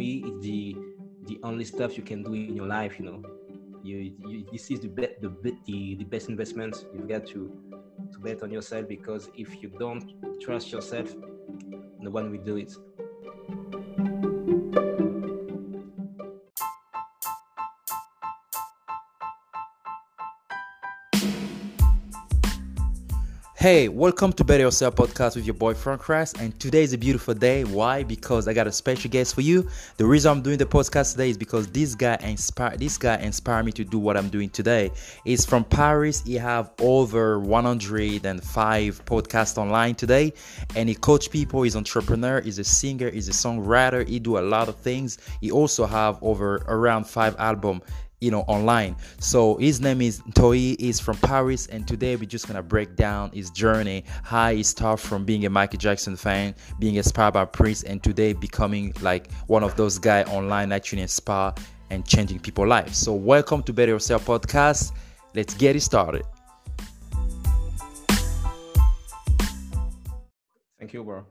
me, it's the the only stuff you can do in your life. You know, you, you this is the, be, the the the best investment. You've got to to bet on yourself because if you don't trust yourself, no one will do it. Hey, welcome to Better Yourself podcast with your boy Frank Rice. And today is a beautiful day. Why? Because I got a special guest for you. The reason I'm doing the podcast today is because this guy inspired this guy inspired me to do what I'm doing today. He's from Paris. He have over 105 podcasts online today, and he coach people. He's entrepreneur. He's a singer. He's a songwriter. He do a lot of things. He also have over around five album you know online so his name is Toi is from Paris and today we're just gonna break down his journey how he started from being a Michael Jackson fan being inspired by Prince and today becoming like one of those guys online actually inspire and changing people's lives so welcome to Better Yourself podcast let's get it started Thank you, bro.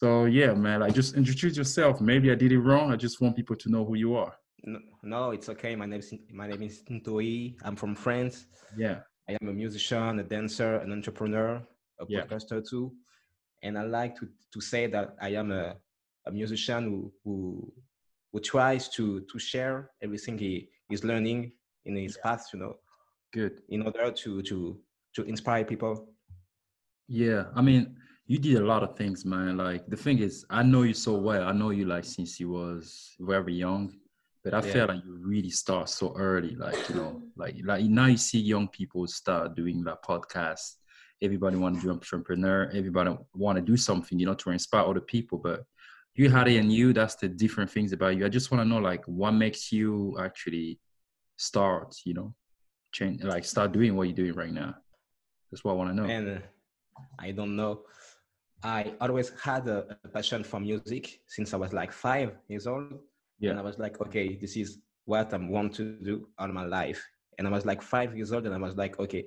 So yeah, man, like just introduce yourself. Maybe I did it wrong. I just want people to know who you are. No, no, it's okay. My name is my name is Ntoi. I'm from France. Yeah. I am a musician, a dancer, an entrepreneur, a Yeah. podcaster too. And I like to, to say that I am a, a musician who, who who tries to to share everything he is learning in his path, you know, Good. in order to to to inspire people. Yeah. I mean, you did a lot of things, man. Like the thing is, I know you so well. I know you like since you was very young. But I Yeah. feel like you really start so early, like you know, like like now you see young people start doing that podcast. Everybody want to be entrepreneur. Everybody want to do something, you know, to inspire other people. But you had it in you. That's the different things about you. I just want to know, like, what makes you actually start, you know, change, like, start doing what you're doing right now. That's what I want to know. And I don't know. I always had a passion for music since I was like five years old. Yeah. And I was like, okay, this is what I want to do all my life. And I was like five years old, and I was like, okay,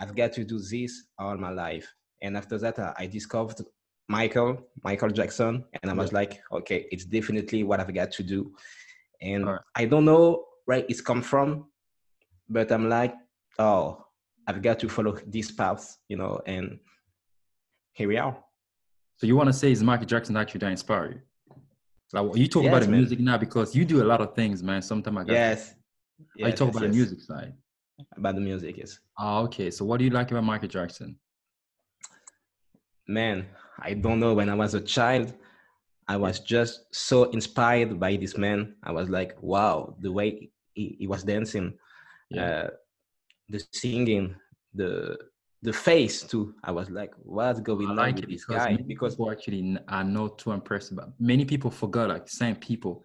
I've got to do this all my life. And after that, I I discovered Michael, Michael Jackson, and I was like, okay, it's definitely what I've got to do. And Alright. I don't know where it's come from, but I'm like, oh, I've got to follow this path, you know, and here we are. So you want to say is Michael Jackson actually that inspired you? Like you talk about Yes, the man. music now because you do a lot of things, man. Sometimes I got Yes. I Yes, talk yes, about the music side. About the music, yes. Oh, okay. So what do you like about Michael Jackson? Man, I don't know. When I was a child, I was just so inspired by this man. I was like, wow, the way he, he was dancing, uh, the singing, the the face too. I was like, what's going I on like with this guy? Because people actually are not too impressed about. Many people forgot, like same people,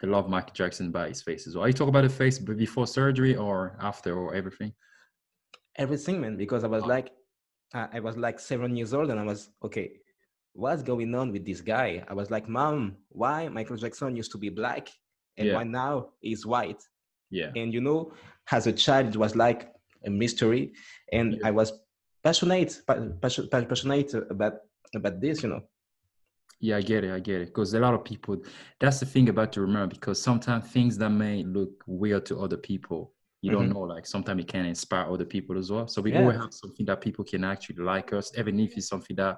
they love Michael Jackson by his face as well. Are you talk about the face before surgery or after or everything? everything, man. Because I was Oh. like, I I was like seven years old, and I was okay. What's going on with this guy? I was like, Mom, why Michael Jackson used to be black, and Yeah. why now he's white? Yeah. and you know as a child it was like a mystery and Yeah. i was passionate passion- passionate about about this you know Yeah, I get it. I get it. Because a lot of people, that's the thing about to remember. Because sometimes things that may look weird to other people, you don't Mhm. know. Like sometimes it can inspire other people as well. So we Yeah. always have something that people can actually like us, even if it's something that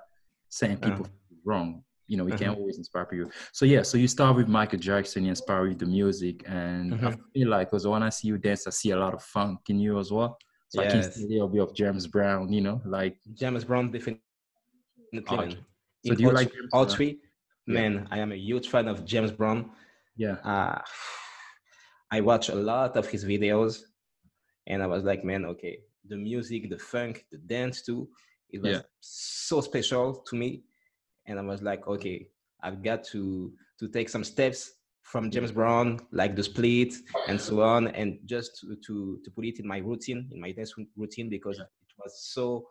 certain people Uh. feel wrong. You know, we can Mhm. always inspire people. So yeah, so you start with Michael Jackson, you inspire with the music, and I Mhm. feel like because when I see you dance, I see a lot of funk in you as well. So I can Yes. see a little bit of James Brown. You know, like james brown definitely Okay. So do you like James all Brown? three Yeah. man i am a huge fan of james brown yeah, uh, i watch a lot of his videos and i was like man okay the music the funk the dance too it was Yeah. so special to me and i was like okay i've got to to take some steps from james brown like the split and so on and just to to, to put it in my routine in my dance routine because it was so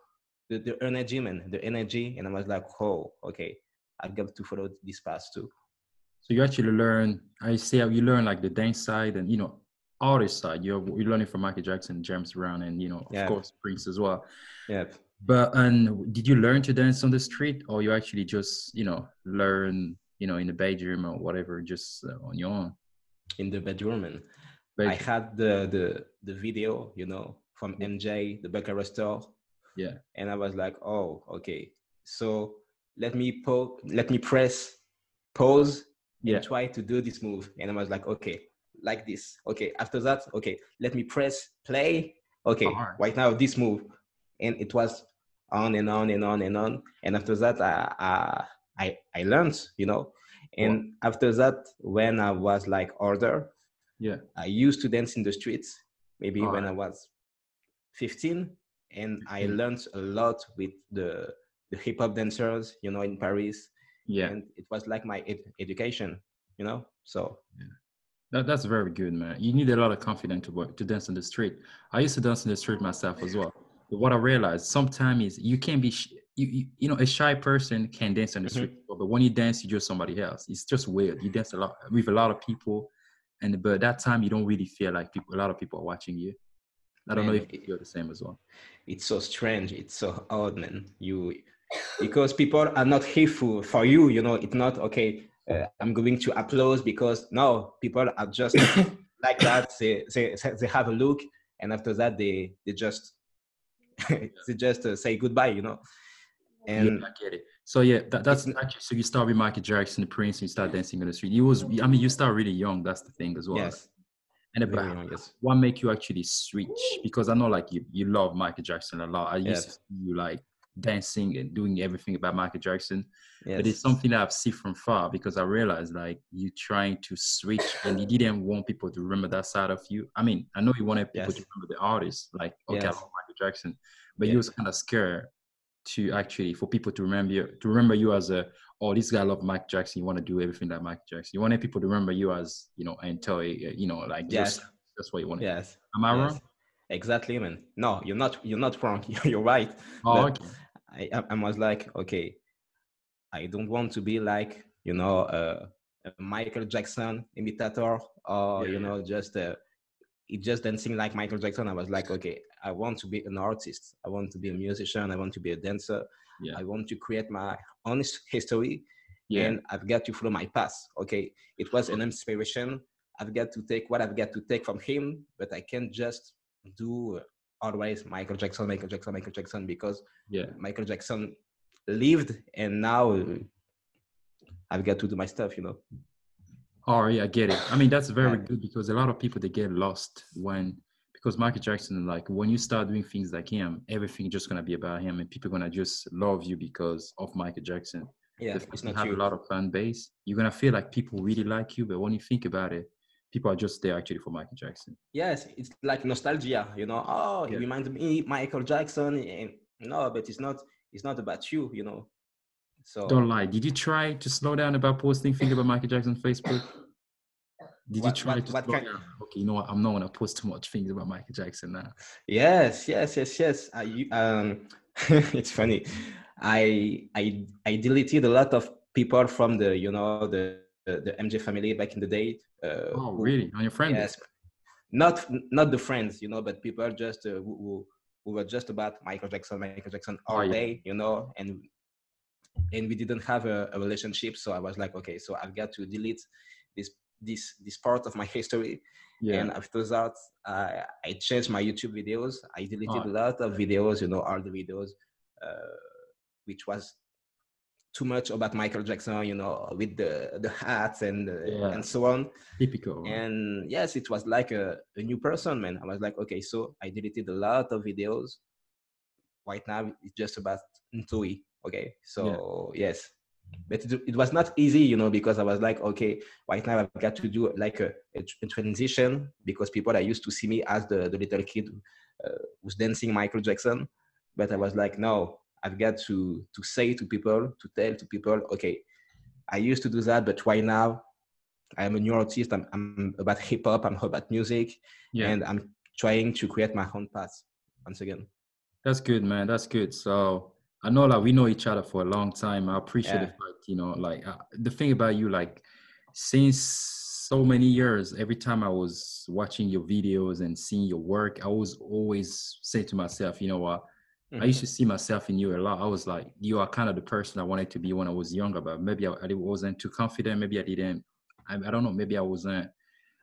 the, the energy man the energy and i was like oh okay i've got to follow this path too So you actually learn. I say you learn like the dance side and you know artist side. You're you're learning from Michael Jackson, James Brown, and you know of Yeah. course Prince as well. yeah But and did you learn to dance on the street, or you actually just you know learn you know, in the bedroom or whatever, just uh, on your own? In the bedroom, and I had the the the video, you know, from MJ, the Bucharest. Yeah. And I was like, oh, okay. So let me po- let me press pause Yeah. and try to do this move. And I was like, okay, like this. Okay. After that, okay, let me press play. Okay, Alright. right now this move. And it was on and on and on and on. And after that, I I I, I learned, you know. And after that, when I was like older, Yeah. I used to dance in the streets, maybe when I was 15, and I 15. learned a lot with the the hip hop dancers, you know, in Paris, Yeah. and it was like my ed- education, you know. So That, that's very good, man. You need a lot of confidence to work to dance in the street. I used to dance in the street myself as well. But what I realized sometimes is you can't be, sh- you, you, you know, a shy person can dance on the Mhm. street, but when you dance, you're just somebody else. It's just weird. You dance a lot with a lot of people, and but that time you don't really feel like people. A lot of people are watching you. I don't know if it- you're the same as well. it's so strange. It's so odd, man. You because people are not here for, for you, you know. It's not okay. Uh, I'm going to applause because no, people are just like that. They, they they have a look, and after that, they they just they just uh, say goodbye, you know. And yeah, I get it. So yeah, that, that's actually so you start with Michael Jackson, the Prince, and you start dancing on the street. You was, I mean, you start really young. That's the thing as well. yes, And about young, yes. what make you actually switch? Because I know like you, you love Michael Jackson a lot. I used Yes. to see you like dancing and doing everything about Michael Jackson. yes. But it's something that I've seen from far because I realized like you trying to switch and you didn't want people to remember that side of you. I mean, I know you wanted people to remember the artist, like okay, I love Michael Jackson, but you was kind of scared to actually for people to remember you to remember you as a oh this guy love Mike Jackson. You want to do everything like Michael Jackson. You wanted people to remember you as you know until you know like Yes. just that's what you wanted. Yes. Am I yes. wrong? Exactly, man. No, you're not. You're not wrong. You're right. Oh, okay. I, I- was like, okay, I don't want to be like, you know, uh, a Michael Jackson imitator or, Yeah, you yeah. know, just uh, it just dancing like Michael Jackson. I was like, okay, I want to be an artist. I want to be a musician. I want to be a dancer. Yeah. I want to create my own history Yeah. and I've got to follow my path. Okay. It was an inspiration. I've got to take what I've got to take from him, but I can't just do always Michael Jackson, Michael Jackson, Michael Jackson, because yeah. Michael Jackson lived and now I've got to do my stuff, you know. Oh yeah, I get it. I mean, that's very good because a lot of people they get lost when because Michael Jackson, like when you start doing things like him, everything just gonna be about him, and people gonna just love you because of Michael Jackson. Yeah, it's you not have you. a lot of fan base. You're gonna feel like people really like you, but when you think about it, people are just there actually for Michael Jackson. Yes, it's like nostalgia, you know. Oh, Yeah. it reminds me Michael Jackson, and no, but it's not. It's not about you, you know. So Don't lie. Did you try to slow down about posting things about Michael Jackson on Facebook? Did What- you try what- to what kind-? Okay, you know what? I'm not gonna post too much things about Michael Jackson now. Yes, yes, yes, yes. I, um, it's funny. I I I deleted a lot of people from the you know the the, the MJ family back in the day. Uh, Oh, really? On your friends? Yes, not not the friends, you know, but people just uh, who, who were just about Michael Jackson, Michael Jackson all Oh, yeah. day, you know, and and we didn't have a, a relationship. So I was like, okay, so I've got to delete this this this part of my history. Yeah. And after that, I I changed my YouTube videos. I deleted Oh. a lot of videos, you know, all the videos, uh, which was too much about Michael Jackson, you know, with the the hats and uh, Yeah. and so on. Typical. right? And yes, it was like a, a new person, man. I was like, okay, so I deleted a lot of videos. Right now, it's just about Ntoi. Okay, so yes, but it, it was not easy, you know, because I was like, okay, right now I've got to do like a, a, a transition because people are used to see me as the, the little kid uh, who's dancing Michael Jackson. But I was like, no, I've got to to say to people, to tell to people, okay, I used to do that, but right now I am a new artist. I'm, I'm about hip hop. I'm about music, yeah. and I'm trying to create my own path once again. That's good, man. That's good. So I know like we know each other for a long time. I appreciate the Yeah. fact, you know, like uh, the thing about you, like since so many years, every time I was watching your videos and seeing your work, I was always say to myself, you know what, I used to see myself in you a lot. I was like, you are kind of the person I wanted to be when I was younger, but maybe I, I wasn't too confident. Maybe I didn't. I, I, don't know. Maybe I wasn't.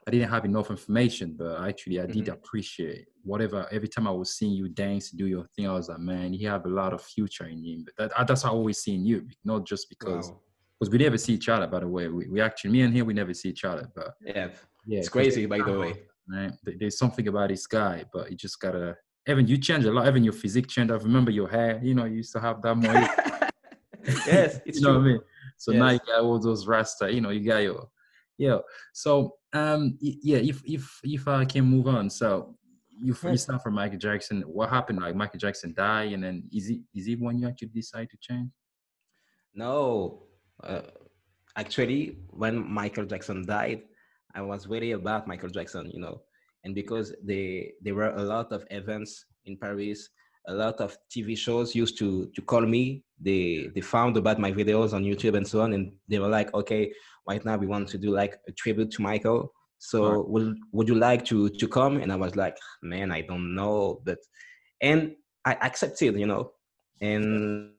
I didn't have enough information, but actually, I did mm-hmm. appreciate whatever. Every time I was seeing you dance, do your thing, I was like, man, you have a lot of future in him. But that, that's how I always seen you, not just because. Wow because we never see each other by the way we, we actually me and him we never see each other but yeah yeah it's crazy by the way right there's something about this guy but you just gotta Evan, you changed a lot. Evan, your physique changed. I remember your hair. You know, you used to have that more. yes, it's you know true. what I mean. So yes. now you got all those rasta. You know, you got your yeah. So um yeah, if if if I can move on, so you you start from Michael Jackson. What happened? Like Michael Jackson died, and then is it is it when you actually decide to change? No, uh, actually, when Michael Jackson died, I was worried about Michael Jackson. You know, and because they there were a lot of events in Paris, a lot of TV shows used to to call me. They they found about my videos on YouTube and so on, and they were like, okay, right now we want to do like a tribute to Michael. So right. would would you like to to come? And I was like, man, I don't know, but and I accepted, you know, and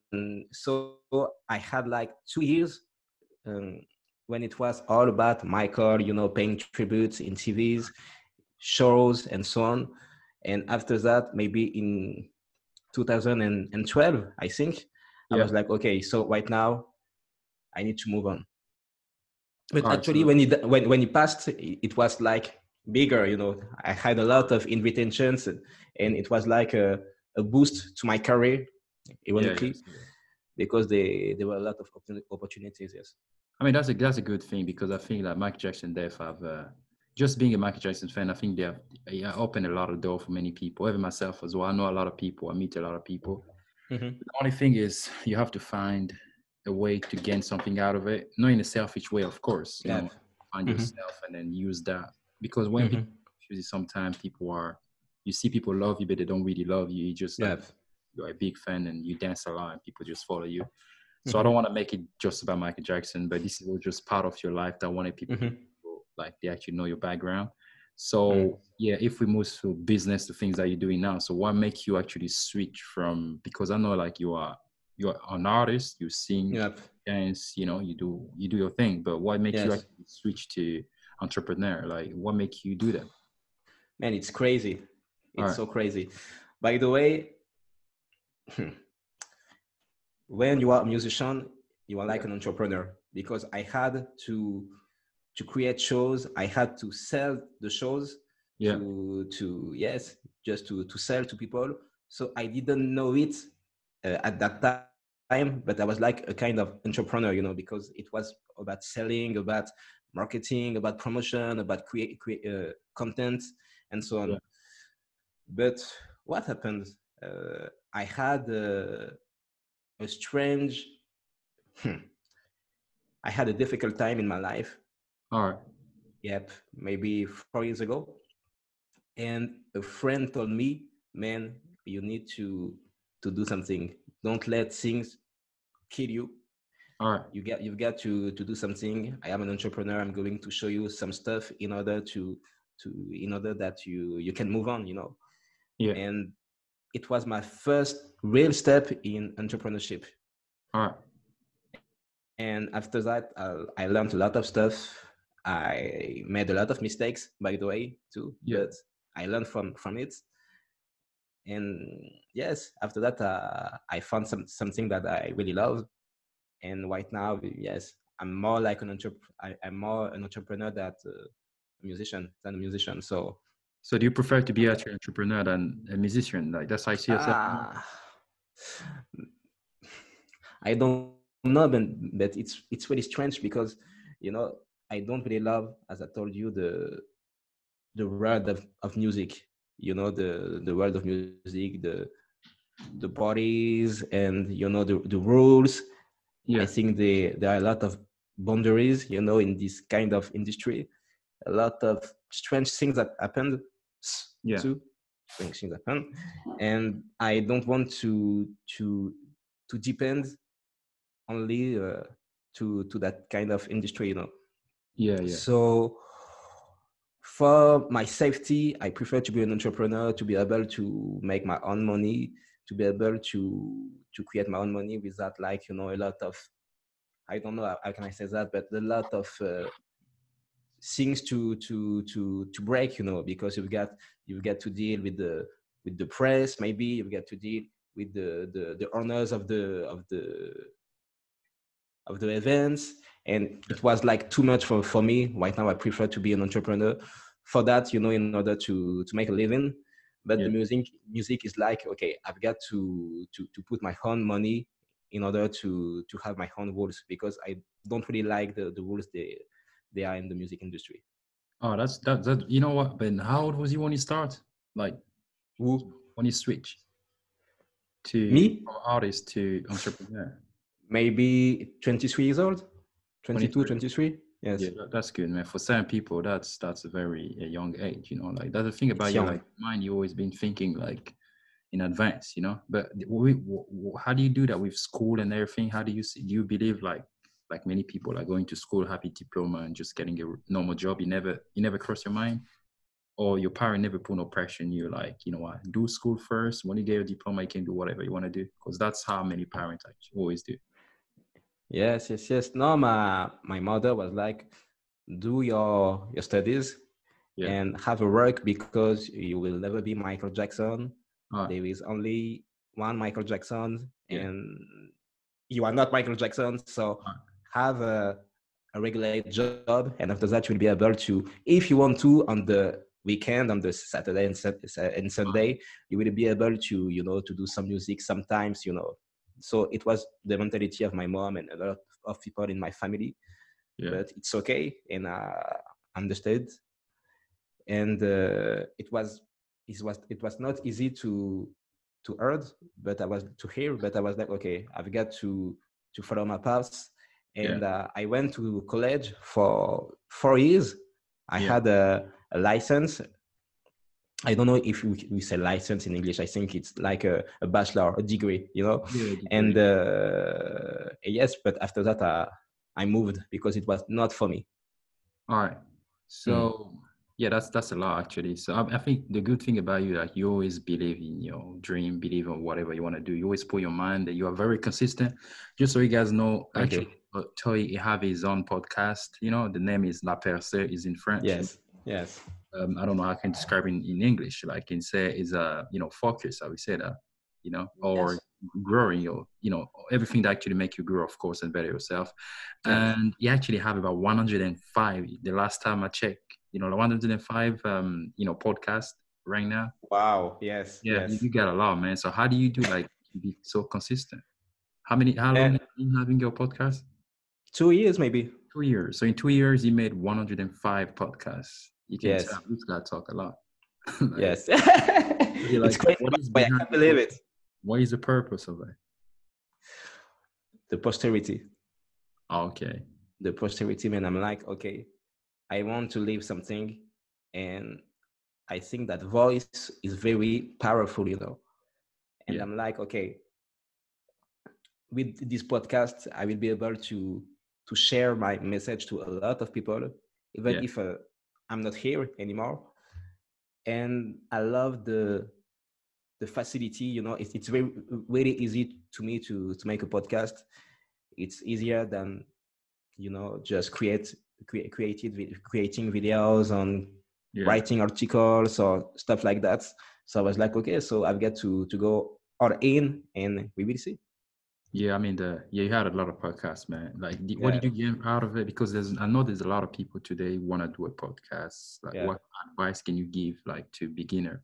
so I had like two years um, when it was all about Michael, you know, paying tributes in TVs shows and so on. And after that, maybe in 2012, I think, yeah. I was like, okay, so right now I need to move on. But actually, when he when when he passed, it was like bigger. You know, I had a lot of invitations, and it was like a, a boost to my career, ironically, yeah, yes. because they there were a lot of opportunities. Yes. I mean, that's a that's a good thing because I think that Mike Jackson death have uh, just being a Michael Jackson fan, I think they have yeah, opened a lot of door for many people, even myself as well. I know a lot of people, I meet a lot of people. Mm-hmm. The only thing is you have to find a way to gain something out of it, not in a selfish way, of course. You yeah. know, find mm-hmm. yourself and then use that. Because when mm-hmm. people sometimes people are you see people love you, but they don't really love you. You just yeah. like, you're a big fan and you dance a lot and people just follow you. So I mm-hmm. don't want to make it just about Michael Jackson, but this is just part of your life that I wanted people mm-hmm like they actually know your background. So mm. yeah, if we move to business, the things that you're doing now. So what makes you actually switch from? Because I know like you are you're an artist, you sing, yep. dance, you know, you do you do your thing. But what makes yes. you actually switch to entrepreneur? Like what makes you do that? Man, it's crazy. It's right. so crazy. By the way, when you are a musician, you are like an entrepreneur because I had to to create shows. I had to sell the shows yeah. to to yes just to to sell to people. So i didn't know it uh, at that time but i was like a kind of entrepreneur you know because it was about selling about marketing about promotion about create, create uh, content and so on. Yeah. but what happened? Uh, i had a, a strange hmm, i had a difficult time in my life all right. Yep, maybe four years ago. And a friend told me, man, you need to to do something. Don't let things kill you. All right. You get you've got to to do something. I am an entrepreneur. I'm going to show you some stuff in order to to in order that you you can move on, you know. Yeah. And it was my first real step in entrepreneurship. All right. And after that, I, I learned a lot of stuff I made a lot of mistakes, by the way, too. Yeah. But I learned from from it. And yes, after that, uh, I found some something that I really love. And right now, yes, I'm more like an entrepreneur. I'm more an entrepreneur than uh, a musician than a musician. So. So do you prefer to be an entrepreneur than a musician? Like that's how I see yourself. Uh, I don't know, but, but it's it's really strange because you know I don't really love, as I told you, the the world of, of music. You know, the the world of music, the the parties, and you know the the rules. Yeah. I think the, there are a lot of boundaries. You know, in this kind of industry, a lot of strange things that happened. Yeah. Too. Strange things happen, and I don't want to to to depend only uh, to to that kind of industry. You know. Yeah. So for my safety, I prefer to be an entrepreneur to be able to make my own money, to be able to to create my own money without like you know a lot of I don't know how can I say that, but a lot of uh, things to to to to break, you know, because you've got you've got to deal with the with the press, maybe you've got to deal with the the, the owners of the of the of the events, and it was like too much for for me. Right now, I prefer to be an entrepreneur. For that, you know, in order to to make a living, but yeah. the music music is like okay, I've got to to to put my own money in order to to have my own rules because I don't really like the the rules they they are in the music industry. Oh, that's that that you know what, Ben? How old was you when you start? Like, who when you switch to me artist to entrepreneur? Maybe 23 years old, 22, 23. Yes. Yeah, that's good, man. For some people, that's that's a very a young age. You know, like that's the thing about it's you. Young. Like mine, you always been thinking like in advance. You know, but we, how do you do that with school and everything? How do you see, do you believe like like many people are going to school, happy diploma, and just getting a normal job. You never you never cross your mind, or your parent never put no pressure on you. Like you know what, do school first. When you get your diploma, you can do whatever you want to do. Because that's how many parents always do. Yes, yes, yes. No, my my mother was like, do your your studies yeah. and have a work because you will never be Michael Jackson. Ah. There is only one Michael Jackson, yeah. and you are not Michael Jackson. So ah have a, a regular job, and after that, you'll be able to, if you want to, on the weekend, on the Saturday and, and Sunday, you will be able to, you know, to do some music sometimes, you know. So it was the mentality of my mom and a lot of people in my family. Yeah. But it's okay, and I understood. And uh, it was it was it was not easy to to heard, but I was to hear, but I was like, okay, I've got to to follow my path and yeah. uh, I went to college for four years. I yeah. had a, a, license. I don't know if we, we, say license in English. I think it's like a, a bachelor, a degree, you know. Yeah, and uh, yes, but after that, uh, I moved because it was not for me. All right. So mm. yeah, that's that's a lot actually. So I, I, think the good thing about you, like you always believe in your dream, believe in whatever you want to do. You always put your mind that you are very consistent. Just so you guys know, actually, Toy have his own podcast. You know, the name is La Percée is in French. Yes, yes. Um, I don't know how I can describe in, in English. Like can say is a you know focus. I would say that you know or yes. growing your you know everything that actually make you grow, of course, and better yourself. Yes. And you actually have about 105. The last time I checked, you know, 105 um you know podcast right now. Wow. Yes. Yeah, yes. You, you got a lot, man. So how do you do like be so consistent? How many? How long have you been having your podcast? two years maybe two years so in two years you made 105 podcasts you can yes. tell. this guy talk a lot. Like, yes. Like, it's crazy. What is I can't believe it. what is the purpose of it? The posterity. Okay. The posterity man. I'm like okay i want to leave something and i think that voice is very powerful you know? And yeah. i'm like okay with this podcast i will be able to to share my message to a lot of people, even yeah. if uh, I'm not here anymore. And I love the the facility. You know, it's, it's very very easy to me to to make a podcast. It's easier than you know just create create created creating videos on yeah. writing articles or stuff like that. So I was like, okay, so I've got to to go all in, and we will see. Yeah, I mean the yeah, you had a lot of podcasts, man. Like, what did you get out of it? Because there's, I know there's a lot of people today want to do a podcast. Like, yeah. what advice can you give, like, to beginner?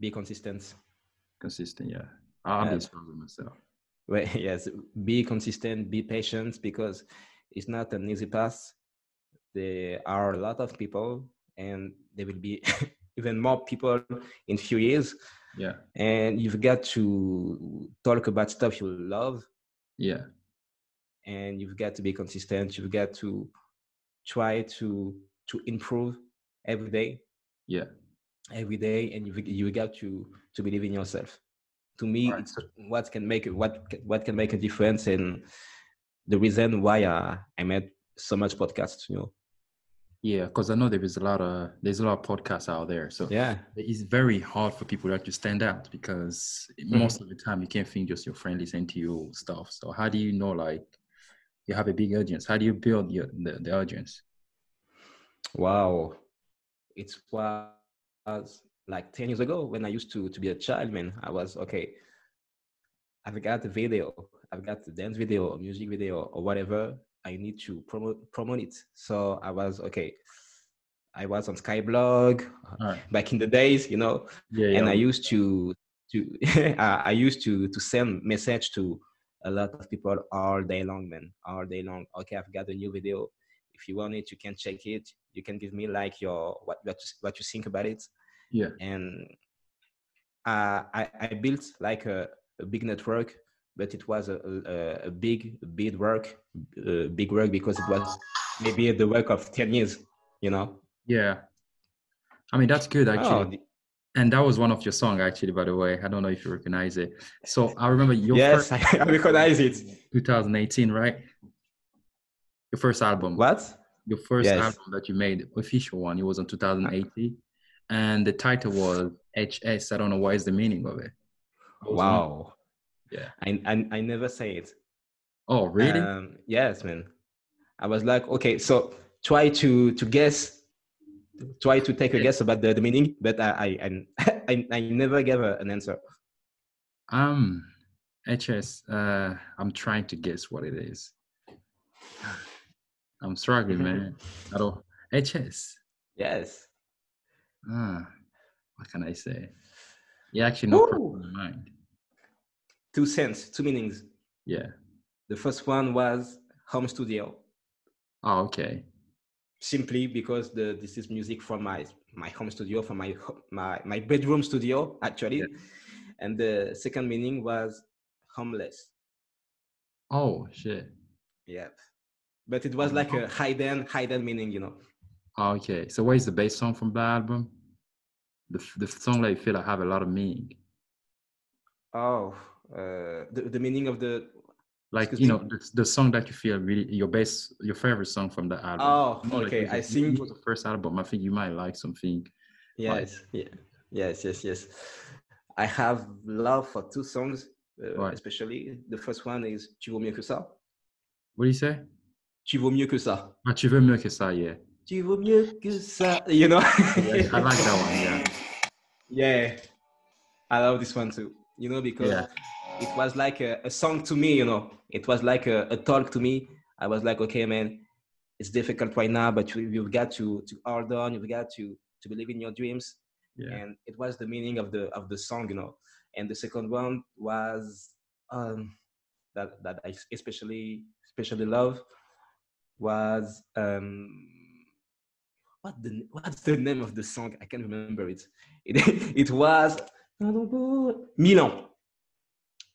Be consistent. Consistent, yeah. I'm yeah. struggling myself. Well, yes, be consistent, be patient, because it's not an easy path. There are a lot of people, and there will be even more people in few years yeah. And you've got to talk about stuff you love. Yeah. And you've got to be consistent. You've got to try to to improve every day. Yeah. Every day and you you got to to believe in yourself. To me right. it's what can make what what can make a difference and the reason why I, I made so much podcasts you know Yeah, because I know there is a lot of there's a lot of podcasts out there, so Yeah. it's very hard for people to stand out because mm-hmm. most of the time you can't think just your friend listening to your stuff. So how do you know like you have a big audience? How do you build your the, the audience? Wow. It was like 10 years ago when I used to, to be a child, man. I was, okay, I've got a video, I've got a dance video, or music video, or whatever. I need to promote promote it. So I was, okay, I was on Skyblog All right. back in the days, you know, Yeah, and I used to to I I used to to send message to a lot of people all day long, man, all day long. Okay, I've got a new video. If you want it, you can check it. You can give me like your what what you, what you think about it, yeah. and uh, I I built like a, a big network, but it was a a, a big big work, uh, big work because it was maybe the work of ten years, you know. Yeah. I mean that's good actually. Oh, And that was one of your song actually, by the way. I don't know if you recognize it. So I remember your yes, first I, I recognize it. 2018, right? Your first album. What? Your first Yes. album that you made, official one, it was in 2018. And the title was HS. I don't know what is the meaning of it. Wow. Yeah. I, I I never say it. Oh, really? Um, yes, man. I was like, okay, so try to to guess, try to take a guess about the, the meaning, but I I I, I, never gave an answer. um, HS. Uh, I'm trying to guess what it is. I'm struggling, man. I don't. HS. Yes. Ah, what can I say? Yeah, actually, no Woo! in mind. Two sense, two meanings. Yeah. The first one was home studio, Oh, okay. simply because the this is music from my my home studio, from my my my bedroom studio actually, Yeah. and the second meaning was homeless. Oh shit. Yeah. But it was like a hidden hidden meaning, you know. Oh, okay. So, what is the bass song from the album? The the song that you feel like have a lot of meaning, Oh, uh, the, the meaning of the like you know the, the song that you feel really your best your favorite song from the album. Oh, You know, like, okay, it was think- it was the first album. I think you might like something. yes, yeah, yes, yes, yes. I have love for two songs, uh, Right. especially the first one is Tu vaux mieux que ça. What do you say? Tu vaux mieux que ça. Ah, tu veux mieux que ça, yeah. Tu vaux mieux que ça. You know. yeah. I like that one. Yeah. Yeah, I love this one too. You know because Yeah. It was like a, a song to me. You know, it was like a, a talk to me. I was like, okay, man, it's difficult right now, but you, you've got to to hold on. You've got to to believe in your dreams. Yeah. And it was the meaning of the of the song, you know. And the second one was um, that that I especially especially love was um, what the what's the name of the song? I can't remember it. It it was Milan.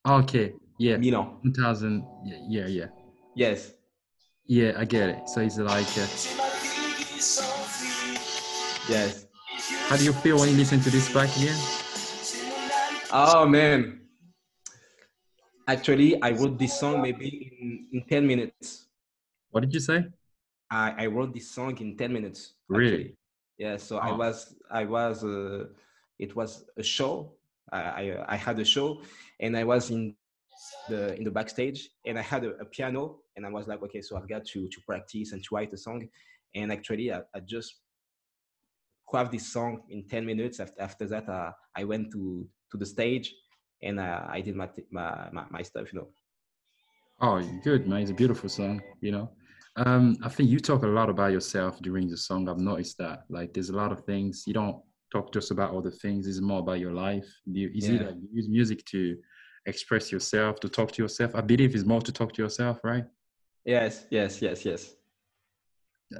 Okay. Yeah. Milan. 2000. Yeah. Yeah. Yeah. Yes. Yeah. I get it. So it's like, uh, Yes. how do you feel when you listen to this back again? Oh man. Actually, I wrote this song maybe in, in 10 minutes. What did you say? I, I wrote this song in 10 minutes. Really? actually. Yeah, so I Oh. was I was uh, it was a show. I, I had a show and I was in the in the backstage and I had a, a piano and I was like, okay, so I've got to to practice and to write a song. And actually I, I just craft this song in 10 minutes. After, after that, uh, I went to to the stage and uh, I did my, my my my stuff, you know. Oh, good, man. It's a beautiful song, you know. Um, I think you talk a lot about yourself during the song. I've noticed that. Like, there's a lot of things you don't talk just about other things. It's more about your life. You, is it Yeah. that you use music to express yourself, to talk to yourself? I believe it's more to talk to yourself, right? Yes, yes, yes, yes.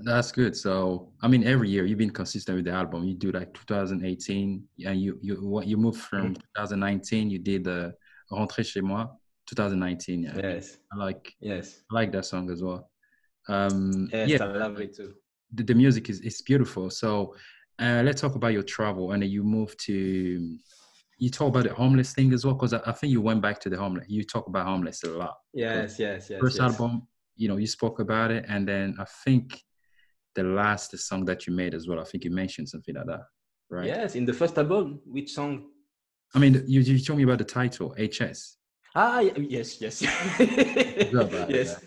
That's good. So, I mean, every year you've been consistent with the album. You do like 2018, and you you what you moved from 2019. You did the Rentrée chez moi, 2019. Yeah, Yes, I like yes, I like that song as well. Um, yes. yeah, I love it too. the, the music is, is beautiful. So uh, let's talk about your travel and then you moved to. You talk about the homeless thing as well because I, I think you went back to the homeless. You talk about homeless a lot. Yes, yes, yes. First yes. album, you know, you spoke about it, and then I think the last song that you made as well. I think you mentioned something like that, right? Yes, in the first album, which song? I mean, you, you told me about the title, HS. Ah, yes, yes, yes,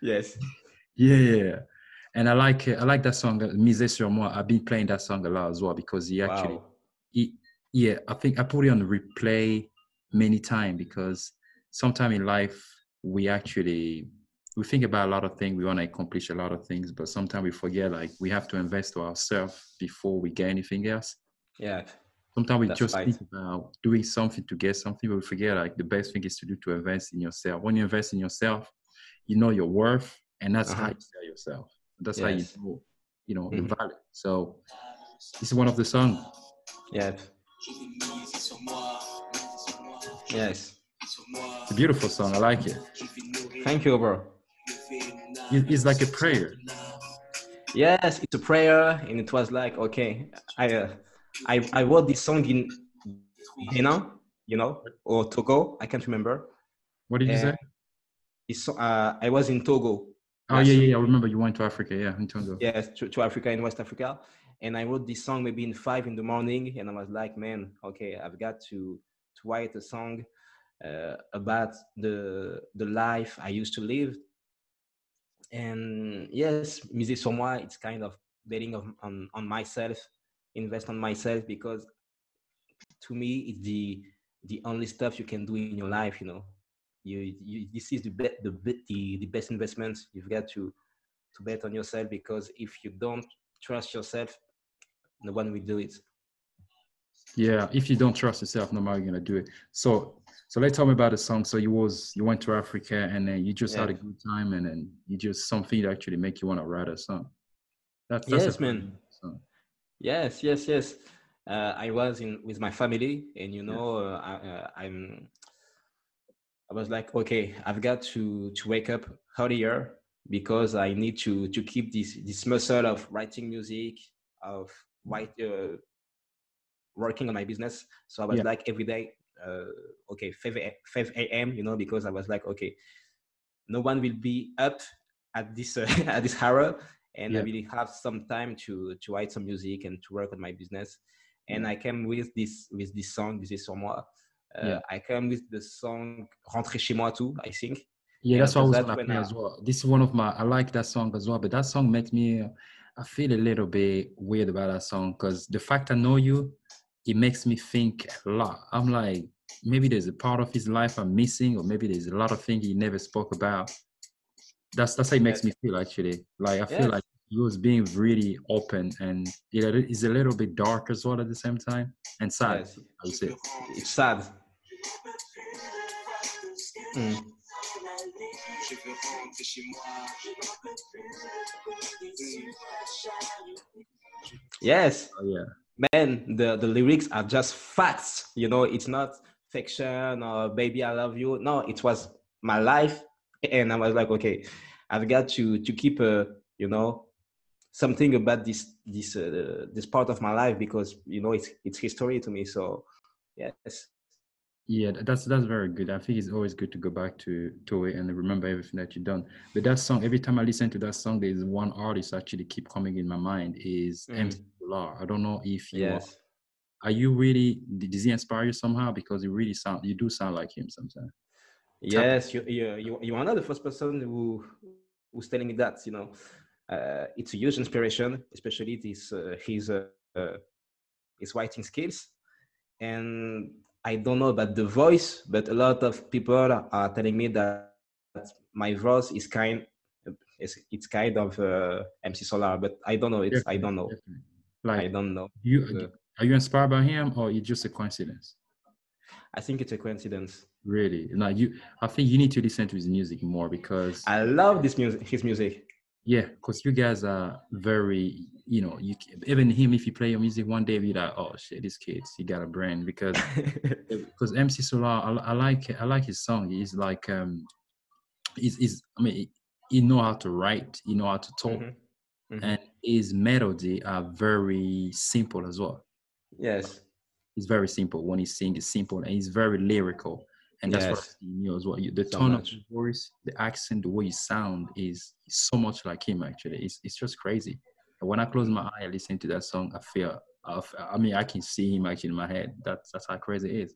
yes. Yeah, yeah, and I like I like that song, Mise sur moi. I've been playing that song a lot as well because he actually, wow. he, yeah, I think I put it on replay many times because sometime in life we actually we think about a lot of things we want to accomplish a lot of things but sometimes we forget like we have to invest to ourselves before we get anything else yeah sometimes we just right. think about doing something to get something but we forget like the best thing is to do to invest in yourself when you invest in yourself you know your worth and that's uh-huh. how you sell yourself that's yes. how you know you know mm-hmm. the so this is one of the songs yeah yes it's a beautiful song i like it thank you bro it's like a prayer. Yes, it's a prayer, and it was like, okay, I uh, I I wrote this song in Benin, you know, or Togo. I can't remember. What did you say? It's, uh, I was in Togo. Oh yeah, yeah, yeah. I remember you went to Africa. Yeah, in Togo. Yes, to, to Africa in West Africa, and I wrote this song maybe in five in the morning, and I was like, man, okay, I've got to to write a song uh, about the the life I used to live and yes Mise sur moi it's kind of betting of, on on myself invest on myself because to me it's the the only stuff you can do in your life you know you, you this is the, be- the the the best investment you've got to to bet on yourself because if you don't trust yourself no one will do it yeah if you don't trust yourself nobody's gonna do it so so let's talk about the song. So you was you went to Africa and then you just yeah. had a good time and then you just something that actually make you want to write a song. That's, that's yes, man. Song. Yes, yes, yes. Uh, I was in with my family, and you know, yeah. uh, I, uh, I'm. I was like, okay, I've got to to wake up earlier because I need to to keep this this muscle of writing music, of write, uh, working on my business. So I was yeah. like every day, uh, okay 5 five a.m you know because i was like okay no one will be up at this uh, at this hour and yeah. i will have some time to to write some music and to work on my business and i came with this with this song this is sur moi yeah. Uh, i came with the song rentrer chez moi too i think yeah that's what i was gonna play as well this is one of my i like that song as well but that song makes me i feel a little bit weird about that song because the fact i know you it makes me think a lot. I'm like, maybe there's a part of his life I'm missing, or maybe there's a lot of things he never spoke about. That's that's how it makes me feel actually. Like I feel like he was being really open and it is a little bit dark as well at the same time and sad. Yes. Mm. Yes. Oh, yeah man, the, the lyrics are just facts. You know, it's not fiction or baby, I love you. No, it was my life. And I was like, okay, I've got to to keep a, you know, something about this this uh, this part of my life because you know it's it's history to me. So yes. Yeah, that's that's very good. I think it's always good to go back to to it and remember everything that you've done. But that song, every time I listen to that song, there's one artist actually keep coming in my mind is mm. MC Solaar. I don't know if you yes. are, are you really does he inspire you somehow? Because you really sound you do sound like him sometimes. Yes, you you you, you are not the first person who who's telling me that. You know, uh, it's a huge inspiration, especially this uh, his uh, his writing skills, and I don't know about the voice, but a lot of people are telling me that my voice is kind it's, it's kind of uh, MC Solaar, but I don't know. It's definitely, I don't know. Definitely. Like I don't know. You are you inspired by him or it's just a coincidence? I think it's a coincidence. Really? No, you. I think you need to listen to his music more because I love this music. His music. Yeah, because you guys are very, you know, you even him if you play your music one day, be like, oh shit, this kid's he got a brain because because MC Solaar, I, I, like I like his song. He's like um, he's, he's I mean, he know how to write, he know how to talk, mm-hmm. Mm-hmm. and his melody are very simple as well. Yes. It's very simple. When he sings, it's simple and he's very lyrical. And that's yes. what I see you as well. The so tone much. of the voice, the accent, the way you sound is, is so much like him actually. It's it's just crazy. When I close my eye, I listen to that song. I feel, I mean, I can see him actually in my head. That's that's how crazy it is.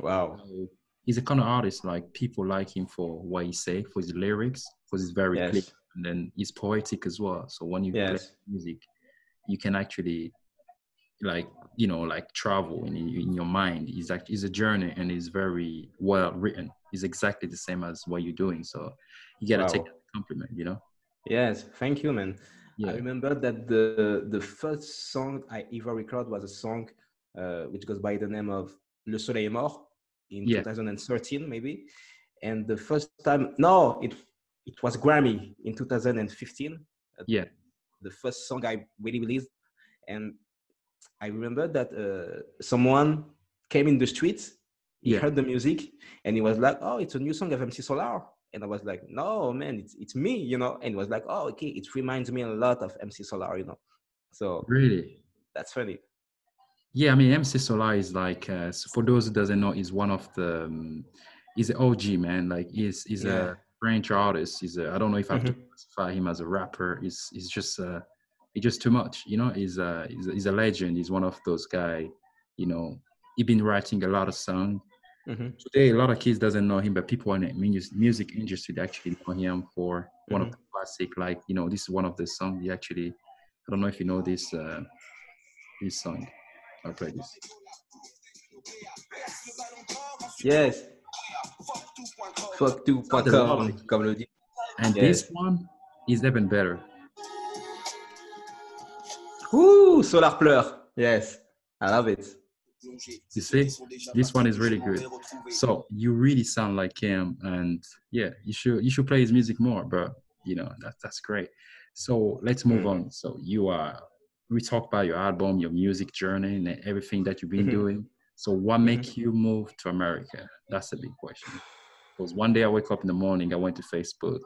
Wow. So he's a kind of artist like people like him for what he say, for his lyrics, because he's very Yes. clear, and then he's poetic as well. So when you play music, you can actually like you know like travel in, in your mind. It's like it's a journey and it's very well written. It's exactly the same as what you're doing. So you gotta take Wow. that compliment, you know. Yes. Thank you, man. I remember that the the first song I ever recorded was a song uh, which goes by the name of Le Soleil est mort in Yeah. 2013 maybe, and the first time no it it was Grammy in 2015. uh, Yeah. the first song I really released, and I remember that uh, someone came in the street, he Yeah. heard the music, and he was like, "Oh, it's a new song of MC Solaar." And I was like, "No, man, it's it's me," you know. And it was like, "Oh, okay, it reminds me a lot of MC Solaar, you know." So Really. that's funny. Yeah, I mean, MC Solaar is like, uh, for those who doesn't know, is one of the, um, he's an OG man. Like, he's he's Yeah. a French artist. He's a, I don't know if I have to Mhm. classify him as a rapper. He's he's just uh, he's just too much. You know, he's a he's a, he's a legend. He's one of those guy. You know, he been writing a lot of songs. Mhm. Today, a lot of kids doesn't know him, but people in the music industry they actually know him for one of the classic. Like, you know, this is one of the songs. He actually, I don't know if you know this uh, this song. I'll play this. Yes. Fuck lot tout.com, comme le dit. And Yes. this one is even better. Ouh, Solaar pleure. Yes, I love it. You see, this one is really good. So you really sound like him, and yeah, you should you should play his music more. But you know that that's great. So let's move Mm. on. So you are we talk about your album, your music journey, and everything that you've been Mhm. doing. So what make you move to America? That's a big question. Because one day I wake up in the morning, I went to Facebook.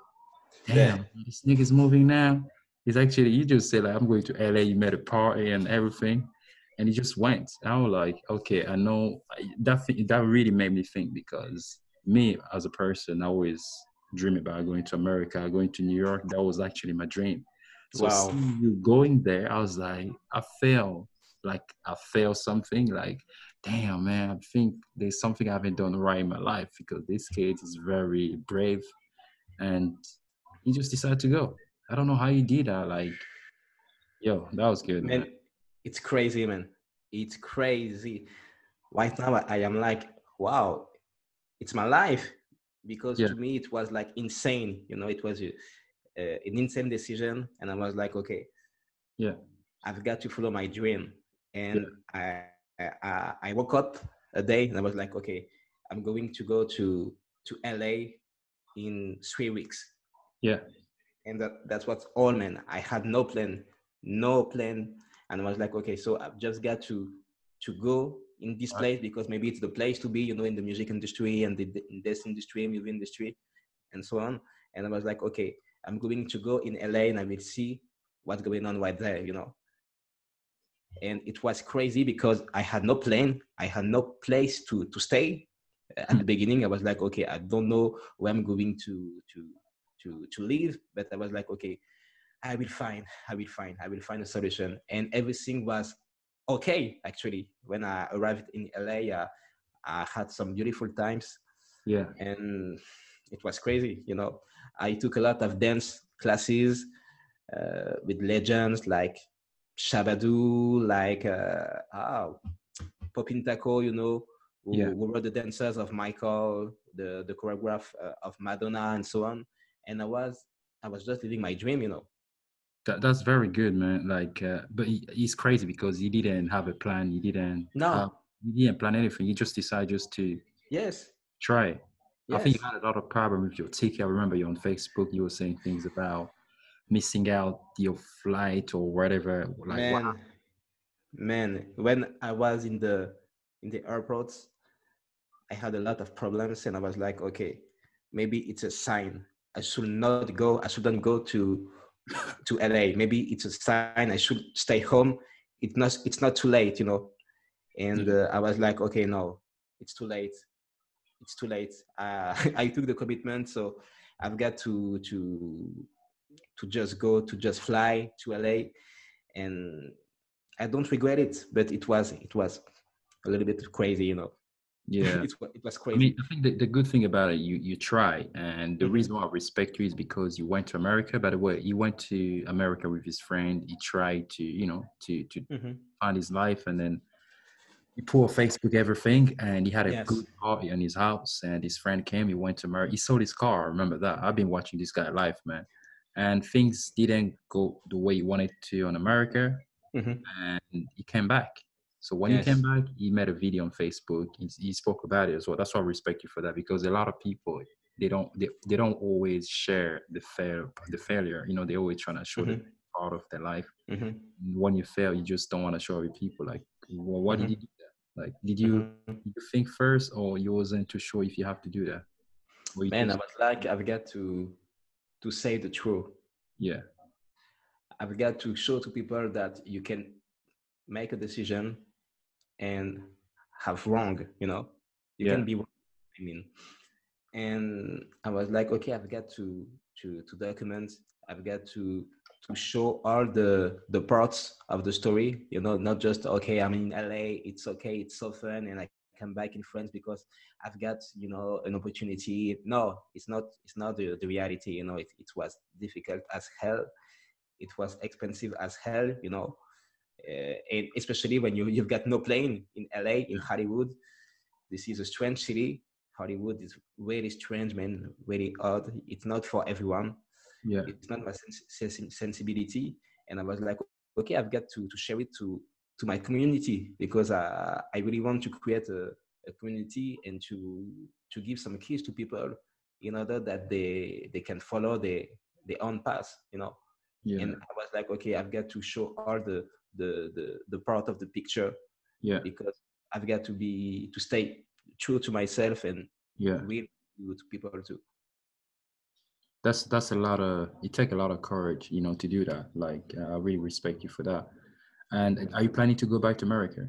Yeah. Damn, this nigga's moving now. It's actually you just say like I'm going to LA. You met a party and everything, and he just went. I was like, okay, I know that. That really made me think because me as a person, I always dream about going to America, going to New York. That was actually my dream. So Wow. you going there, I was like, I felt like I felt something like, damn man, I think there's something I haven't done right in my life because this kid is very brave and he just decided to go. I don't know how he did that. Like, yo, that was good, man. Man, it's crazy, man. It's crazy. Right now, I, am like, wow, it's my life. Because Yeah. to me, it was like insane. You know, it was a, uh, an insane decision. And I was like, okay, Yeah. I've got to follow my dream. And I, I, I woke up a day and I was like, okay, I'm going to go to, to LA in three weeks. Yeah. and that that's what's all man i had no plan no plan and i was like okay so i've just got to to go in this place because maybe it's the place to be you know in the music industry and the, in this industry movie industry and so on. And i was like okay i'm going to go in la and i will see what's going on right there you know. And it was crazy because i had no plan i had no place to to stay. At the hmm. beginning i was like okay i don't know where i'm going to to to to leave but i was like okay i will find i will find i will find a solution. And everything was okay actually. When i arrived in la uh, i had some beautiful times. Yeah. and it was crazy you know. I took a lot of dance classes uh, with legends like Shabba-Doo like uh, oh, popin taco you know who, Yeah. who were the dancers of michael the the choreograph uh, of madonna and so on. And i was i was just living my dream you know That, that's very good, man. Like, uh, but he, he's crazy because he didn't have a plan. He didn't. No. have- he didn't plan anything. He just decided just to yes try. it. I think you had a lot of problem with your ticket. I remember you on Facebook. You were saying things about missing out your flight or whatever. Like, man what? man when i was in the in the airports i had a lot of problems and i was like okay maybe it's a sign i should not go i shouldn't go to to la maybe it's a sign i should stay home. It's not it's not too late you know? And uh, i was like okay no it's too late. It's too late. Uh, i took the commitment so i've got to to to just go to just fly to la and I don't regret it, but it was it was a little bit crazy, you know. Yeah, it, it was I mean, I think the, the good thing about it, you you try, and the Mhm. reason why I respect you is because you went to America. By the way, he went to America with his friend. He tried to, you know, to to Mhm. find his life, and then he put Facebook everything, and he had a Yes. good party in his house. And his friend came. He went to America. He sold his car. Remember that. I've been watching this guy live, man, and things didn't go the way he wanted to on America, Mhm. and he came back. So when Yes. he came back, he made a video on Facebook. He, he spoke about it as well. That's why I respect you for that because a lot of people they don't they, they don't always share the fail the failure. You know, they always trying to show the part of their life. Mhm. When you fail, you just don't want to show other people. Like, well, why Mhm. did you do that? Like, did you Mhm. did you think first, or you wasn't too sure if you have to do that? Man, I was like, I've got to to say the truth. yeah, I've got to show to people that you can make a decision and have wrong, you know. You Yeah. can be wrong, I mean. And I was like, okay, I've got to to to document, I've got to to show all the the parts of the story, you know, not just okay, I'm in LA, it's okay, it's so fun, and I come back in France because I've got, you know, an opportunity. No, it's not it's not the, the reality, you know, it, it was difficult as hell it was expensive as hell, you know, Uh, and especially when you you've got no plane in LA in Hollywood. This is a strange city. Hollywood is very strange, man, very odd. It's not for everyone. yeah, It's not my sens- sensi- sensibility. And I was like, okay, I've got to to share it to to my community because I I really want to create a, a community and to to give some keys to people in order that they they can follow their their own path, you know yeah, and I was like, okay, I've got to show all the the the, the part of the picture yeah, because I've got to be to stay true to myself and yeah. real to people too. that's that's a lot of it take a lot of courage you know to do that. Like uh, i really respect you for that. And are you planning to go back to america?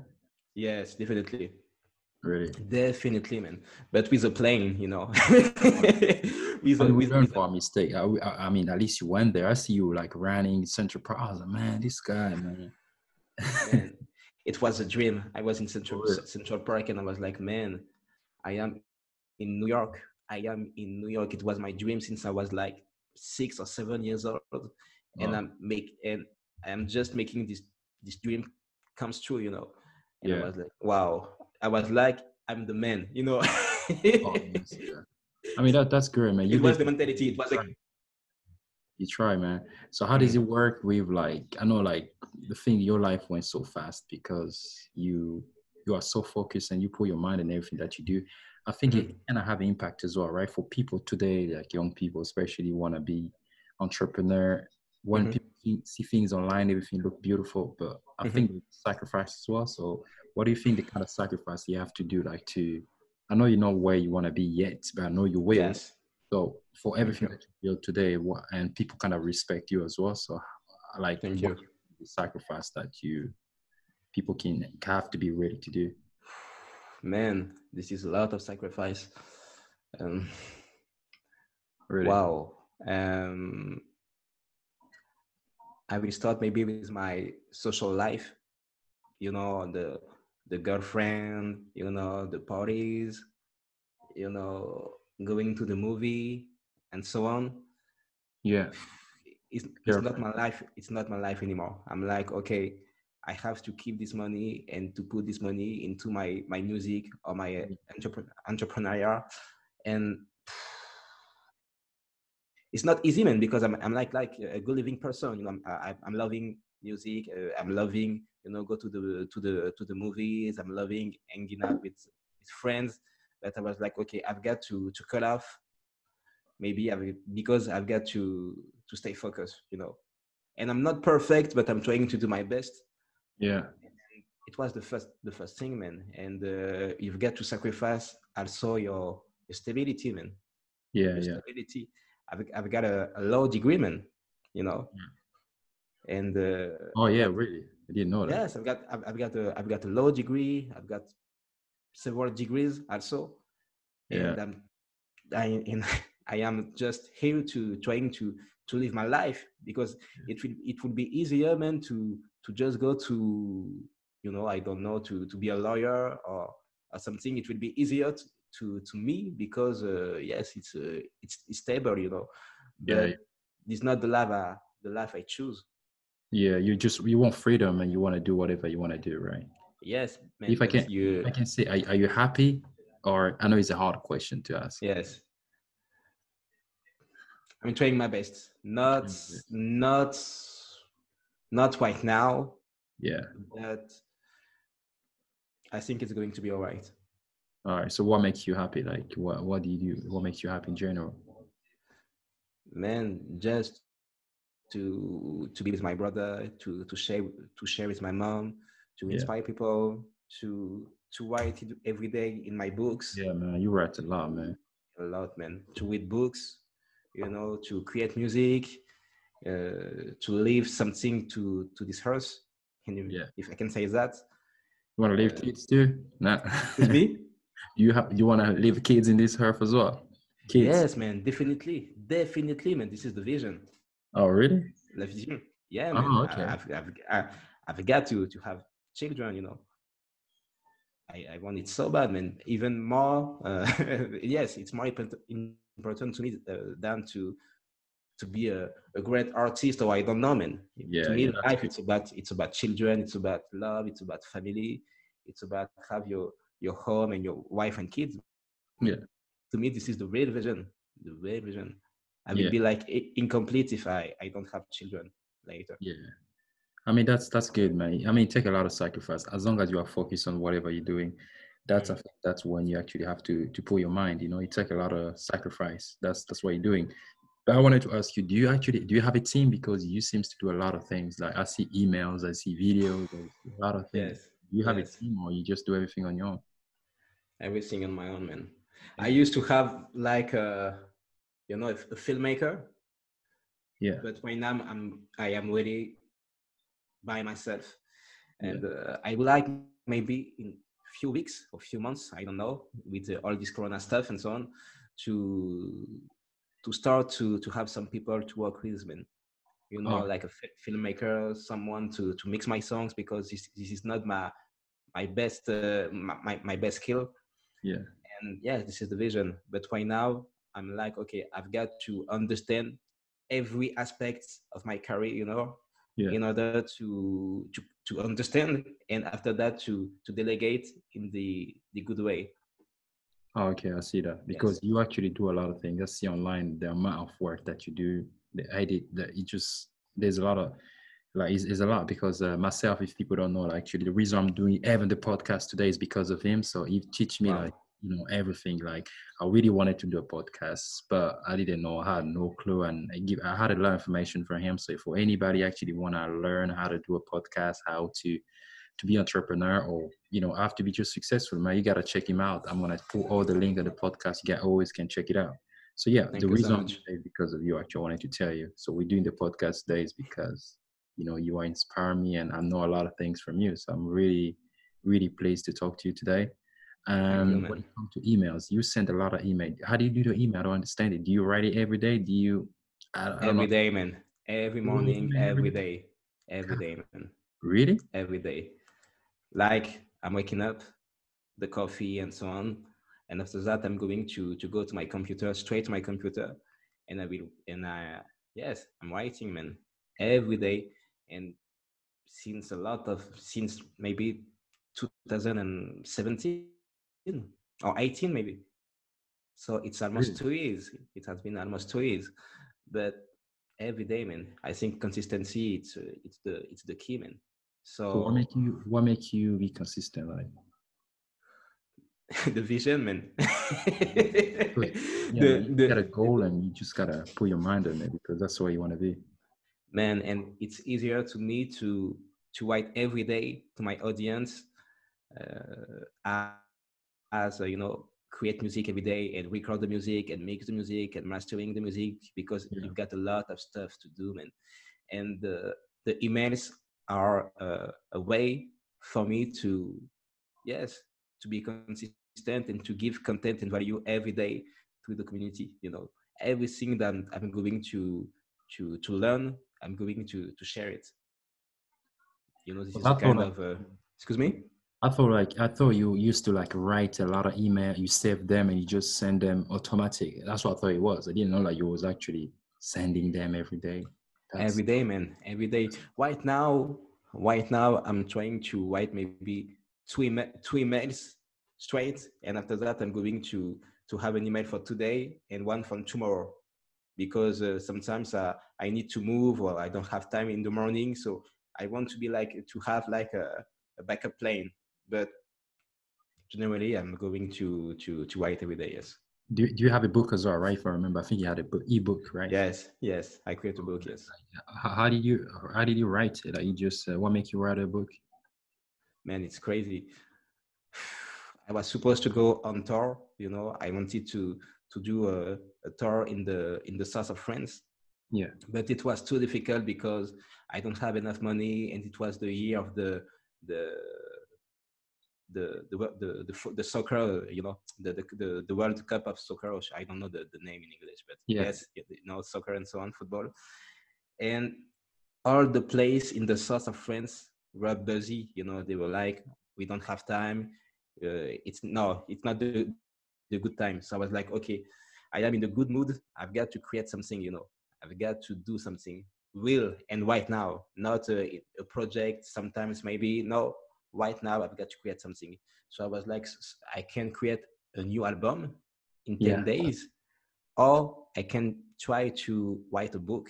Yes, definitely, really? Definitely, man. But with a plane, you know. with, a, with, learned with a- from our mistake. I, I, I mean at least you went there. I see you like running central park i was like man this guy man it was a dream. I was in Central Central Park and I was like, man, I am in New York. I am in New York. It was my dream since I was like six or seven years old, and Wow. I'm make and I'm just making this this dream comes true, you know. And Yeah. I was like, wow. I was like, I'm the man, you know. Oh, yes, yeah. i mean that that's great man you it was the mentality. It was like, you try man. So how does it work with like i know like the thing your life went so fast because you you are so focused and you put your mind in everything that you do. I think it kind of have impact as well right? For people today like young people especially want to be entrepreneur. When Mhm. people see- see things online everything look beautiful but i Mhm. think sacrifice as well. So what do you think the kind of sacrifice you have to do like to i know you're not where you want to be yet but i know you will yes. So for everything you. that you build today, what, and people kind of respect you as well. So I like Thank you. the sacrifice that you people can have to be ready to do. Man, this is a lot of sacrifice. Um, Really. Wow. Um, I will start maybe with my social life. You know, the the girlfriend. You know, the parties. You know, going to the movie and so on. Yeah. It's, it's not my life. It's not my life anymore. I'm like, okay, I have to keep this money and to put this money into my my music or my uh, entrepreneur entrepreneur, and it's not easy, man, because I'm I'm like like a good living person. You know, I'm I, I'm loving music. Uh, I'm loving you know go to the to the to the movies. I'm loving hanging out with with friends. But I was like, okay, I've got to to cut off. Maybe I've, because I've got to to stay focused. You know, and I'm not perfect, but I'm trying to do my best. Yeah. It was the first the first thing, man. And uh, you've got to sacrifice also your, your stability, man Yeah. the Yeah. stability. I've, I've got a, a low degree, man, you know. Mm. And uh, Oh yeah. Really. I didn't know that. yes, I've got I've, I've got a I've got a low degree. I've got several degrees also. And Yeah. I'm I in I am just here to trying to to live my life because it will it would be easier, man, to to just go to you know I don't know to to be a lawyer or or something. It will be easier to to, to me because uh, yes, it's uh, it's it's stable, you know. But Yeah. it's not the life I, the life I choose. Yeah, you just you want freedom and you want to do whatever you want to do, right? Yes. If I can- you, I can say, are, are you happy? Or I know it's a hard question to ask. yes. I'm trying my best. Not not not right now, Yeah. but I think it's going to be all right. All right. So what makes you happy? Like what what do you do? What makes you happy in general? Man, just to to be with my brother, to to share to share with my mom, to Yeah. inspire people, to to write every day in my books. Yeah, man. You write a lot, man. a lot, man. To read books, you know, to create music, uh, to leave something to to this earth. Can you, Yeah. if I can say that? You want to leave Uh, kids too? Nah. Be. you have you want to leave kids in this earth as well? Kids. yes, man. Definitely, definitely, man. This is the vision. Oh, really? The vision. Yeah, Oh, man. I- okay. I've, I've, I- I've got to to have children. You know. I, I want it so bad, man. Even more. Uh, yes, it's more important to me uh, than to to be a, a great artist or I don't know, man. Yeah, to me, yeah, life it's about it's about children, it's about love, it's about family, it's about have your your home and your wife and kids. Yeah. To me, this is the real vision. The real vision. I will Yeah. be like incomplete if I I don't have children later. Yeah. I mean that's that's good, man. I mean it take a lot of sacrifice. As long as you are focused on whatever you're doing, that's I think that's when you actually have to to pull your mind. You know, it take a lot of sacrifice. That's that's what you're doing. But I wanted to ask you, do you actually do you have a team? Because you seems to do a lot of things. Like I see emails, I see videos, a lot of things. Yes. Do you have yes. a team or you just do everything on your own? Everything on my own, man. I used to have like a you know a, a filmmaker, Yeah. but right now I'm I am really by myself, and uh, I would like maybe in few weeks or few months, I don't know, with all this Corona stuff and so on, to to start to to have some people to work with, me. You know, Oh. like a fi- filmmaker, someone to to mix my songs because this this is not my my best uh, my, my my best skill. Yeah. and yeah this is the vision. But right now i'm like okay i've got to understand every aspect of my career you know Yeah. in order to to to understand and after that to to delegate in the the good way Oh, okay, I see that because you actually do a lot of things. I see online the amount of work that you do, the edit, that it just there's a lot of like it's, it's a lot because uh, myself, if people don't know, like, actually the reason I'm doing even the podcast today is because of him. So he teach me Wow. like you know everything. Like I really wanted to do a podcast, but I didn't know. I had no clue, and I give I had a lot of information from him. So for anybody actually want to learn how to do a podcast, how to to be entrepreneur or you know have to be just successful man you got to check him out i'm gonna put all the link in the podcast you always can check it out so yeah Thank the so reason here is because of you actually wanted to tell you so we're doing the podcast today is because you know you are inspiring me and i know a lot of things from you so i'm really really pleased to talk to you today Um, man. when it comes to emails you send a lot of email. How do you do the email? I don't understand it. Do you write it every day? Do you i, I every day man. Every morning every day. every day man. Really? Every day. Like i'm waking up the coffee and so on and after that i'm going to to go to my computer straight to my computer and i will and i yes i'm writing man every day. And since a lot of since maybe 2017 or 18 maybe so it's almost Really? two years it has been almost two years but every day man i think consistency it's uh, it's the it's the key man so so what make you what make you be consistent right? the vision, man. Yeah, the, you the- got a goal and you just gotta put your mind on it because that's where you want to be. man, and it's easier to me to to write every day to my audience, uh, as uh, you know, create music every day and record the music and mix the music and mastering the music because Yeah. you've got a lot of stuff to do, man. And the the emails are uh, a way for me to, yes, to be consistent and to give content and value every day to the community. You know, everything that I'm going to to to learn, I'm going to to share it. You know, this Well, is kind of. Uh, excuse me. I thought like I thought you used to like write a lot of email, you save them and you just send them automatic. That's what I thought it was. I didn't know like you was actually sending them every day. That's- every day man every day right now right now i'm trying to write maybe two, two emails straight and after that i'm going to to have an email for today and one from tomorrow because uh, sometimes uh, i need to move or i don't have time in the morning so i want to be like to have like a, a backup plan but generally i'm going to to to write every day yes do, do you have a book as well, right? If I remember, I think you had a book, ebook, right? yes yes i create a book yes How, how did you how did you write it? Like you just uh, what make you write a book? man it's crazy i was supposed to go on tour you know i wanted to to do a, a tour in the in the south of france Yeah. but it was too difficult because i don't have enough money and it was the year of the the the the the, the, the soccer you know the, the the world cup of soccer or i don't know the, the name in english but Yeah. yes you know soccer and so on football. And all the place in the south of france were busy you know they were like we don't have time. Uh, it's no it's not the, the good time. So i was like okay i am in a good mood. I've got to create something you know. I've got to do something. Real and right now? Not a, a project sometimes maybe no right now i've got to create something so i was like I can create a new album in 10 Yeah. days or i can try to write a book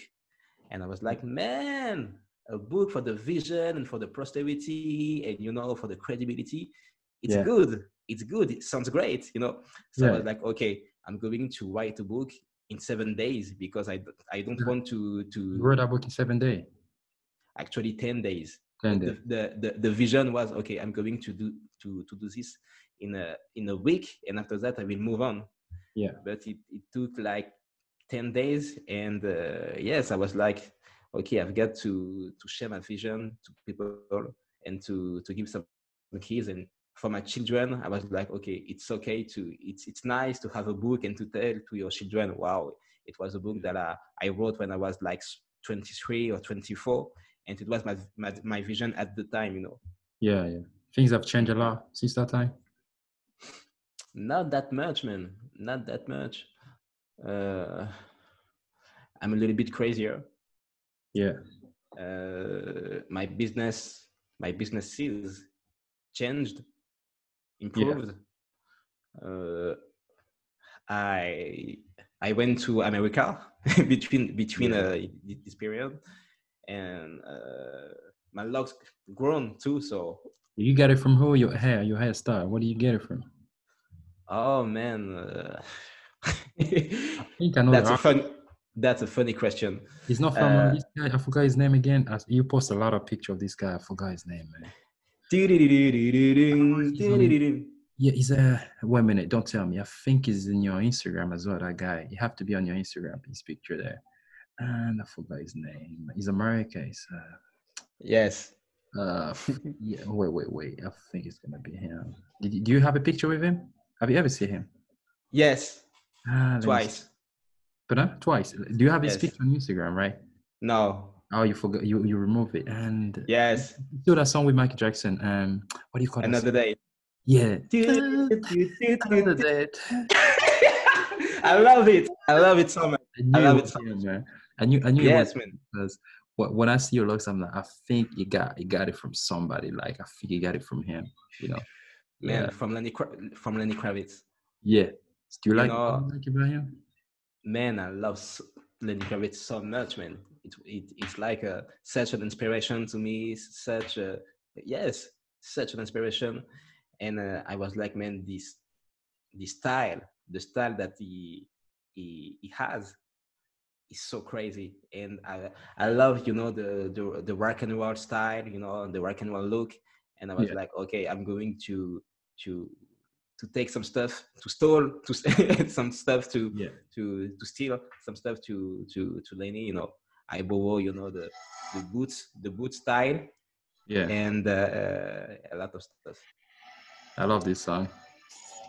and i was like man a book for the vision and for the posterity and you know for the credibility it's Yeah. good it's good it sounds great you know so i was like okay i'm going to write a book in seven days because I, I don't Yeah. want to You wrote to that book in seven days. actually 10 days Ten the, the, the, the vision was okay i'm going to do to, to do this in a in a week and after that i will move on. Yeah. but it, it took like 10 days and uh, yes i was like okay i've got to to share my vision to people and to to give some keys. And for my children i was like okay it's okay to it's it's nice to have a book and to tell to your children wow it was a book that i, I wrote when i was like 23 or 24 and it was my, my my vision at the time you know Yeah, yeah. Things have changed a lot since that time. not that much man not that much uh i'm a little bit crazier Yeah. uh my business my businesses changed improved uh i i went to america between between Yeah. uh this period and uh my locks grown too so You get it from who? Your hair, your hairstyle. What do you get it from? oh man uh, I think I know that's a fun that's a funny question He's not from uh, Uh, this guy. I forgot his name again. As- You post a lot of picture of this guy. I forgot his name, man. Yeah, he's a. Wait a minute. Don't tell me. I think he's in your Instagram as well. That guy. You have to be on your Instagram. His picture there. And I forgot his name. He's American. He's uh, yes uh yeah. Wait, wait, wait. I think it's gonna be him. Did you, do you have a picture with him? Have you ever seen him? yes Ah, let me see. twice But uh, twice. Do you have his Yes. picture on Instagram? Right. no Oh, you forgot. You you remove it. And yes do that song with Michael Jackson. Um, what do you call it? another day Yeah. Another i day. love it i love it so much I knew love it so much. man. I knew I knew it yes was man because when I see your looks, I'm like, I think you got you got it from somebody. Like I think you got it from him. You know. man Yeah. from lenny from lenny kravitz Yeah. Do you You like, know- you like about him? man i love lenny kravitz so much man it, it it's like a such an inspiration to me such a yes such an inspiration and uh, i was like man this this style the style that he he, he has is so crazy and i i love you know the the, the rock and roll style you know the rock and roll look and i was Yeah. like okay i'm going to to to take some stuff to stole to some stuff to Yeah. to to steal some stuff to to to Lenny. You know, I borrow you know the the boots the boot style Yeah. and uh, a lot of stuff. I love this song.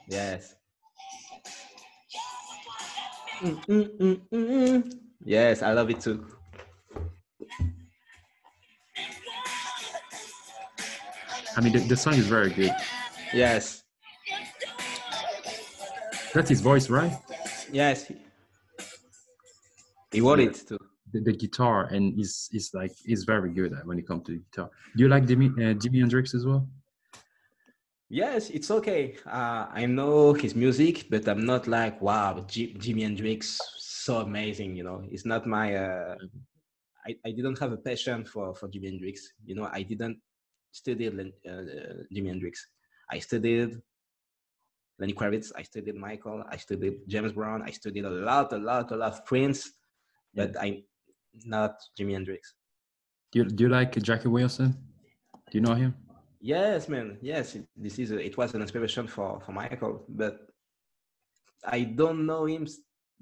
Yes. Mm, mm, mm, mm, mm. Yes, I love it too. I mean, the, the song is very good. Yes, That's his voice, right? yes. He, wrote Yeah. it too. The, the guitar and is is like is very good when it comes to the guitar. Do you like Jimi uh, Jimi Hendrix as well? Yes, it's okay. Uh, I know his music, but I'm not like wow, J- Jimi Hendrix, so amazing. You know, it's not my. Uh, I, I didn't have a passion for for Jimi Hendrix. You know, I didn't study Len- uh, Jimi Hendrix. I studied Lenny Kravitz. I studied Michael. I studied James Brown. I studied a lot, a lot, a lot of Prince, but I'm not Jimi Hendrix. Do you, do you like Jackie Wilson? Do you know him? Yes, man. Yes, it, this is a, it was an inspiration for for Michael, but I don't know him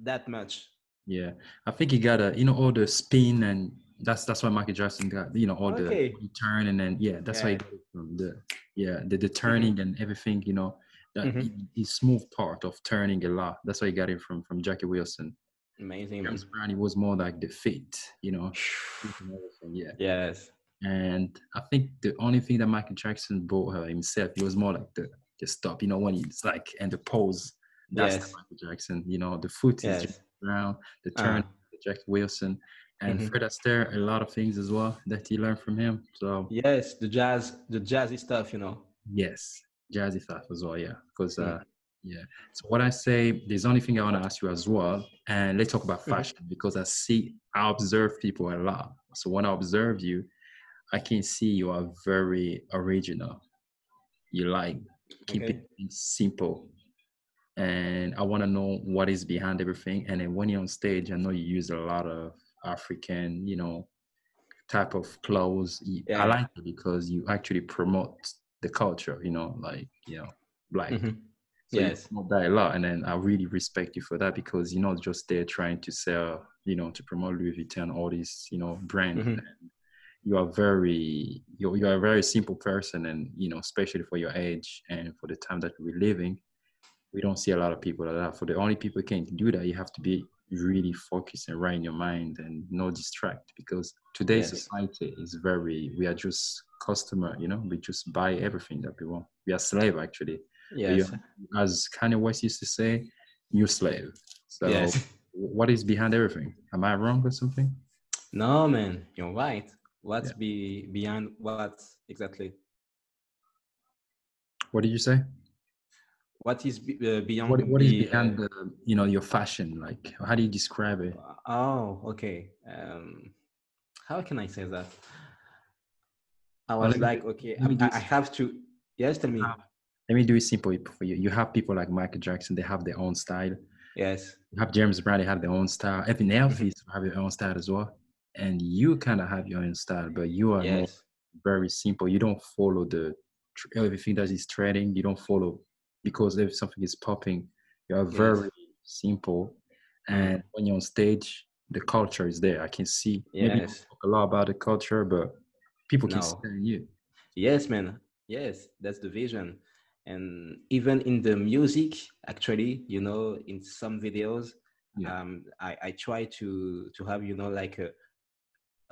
that much. Yeah, I think he got a you know all the spin and that's that's why Michael Jackson got you know all Okay. the turn and then yeah that's why he got it from the yeah the, the turning and everything you know that Mhm. he, he smooth part of turning a lot that's why he got it from from Jackie Wilson. Amazing. James Brown he was more like the fit you know fit and everything, yeah Yes. and I think the only thing that Michael Jackson bought her himself he was more like the the stop you know when he's like and the pose that's the Yes. Michael Jackson you know the foot is James Brown the Uh, turn Jack Wilson, and Mhm. Fred Astaire, a lot of things as well that he learned from him. So Yes, the jazz, the jazzy stuff, you know. yes, jazzy stuff as well, yeah. Because Mm. uh, yeah. So what I say, there's only thing I want to ask you as well, and let's talk about Mhm. fashion because I see, I observe people a lot. So when I observe you, I can see you are very original. You like keeping Okay. things simple. And I want to know what is behind everything. And then when you're on stage, I know you use a lot of African, you know, type of clothes. Yeah. I like it because you actually promote the culture, you know, like, you know, black. Mhm. So you Yes. promote that a lot. And then I really respect you for that because you're not just there trying to sell, you know, to promote Louis Vuitton, all these, you know, brand. Mhm. You are very, you're, you're a very simple person. And, you know, especially for your age and for the time that we're living, we don't see a lot of people like that. For the only people who can do that, you have to be really focused and right in your mind and no distract because today's Yes. society is very, we are just customer, you know, we just buy everything that we want. We are slave actually Yes. as Kanye West used to say, "You slave." So, Yes. what is behind everything? Am I wrong or something? No, man, you're right. What's be beyond what exactly? What did you say? What is uh, beyond? What, what is the, behind uh, the, you know, your fashion? Like, how do you describe it? Oh, okay. Um, how can I say that? I was me like, do- okay, I, I I have to. Yes, tell me. Ah. Let me do it simple for you. You have people like Michael Jackson; they have their own style. Yes. You have James Brown; they have their own style. Even Elvis have their own style as well. And you kind of have your own style, but you are Yes. very simple. You don't follow the everything that is trending. You don't follow because if something is popping, you are Yes. very simple. Mm. And when you're on stage, the culture is there. I can see. Yes. talk a lot about the culture, but people can No. see you. Yes, man. Yes, that's the vision. And even in the music, actually, you know, in some videos, Yeah. um, I, I try to to have, you know, like a,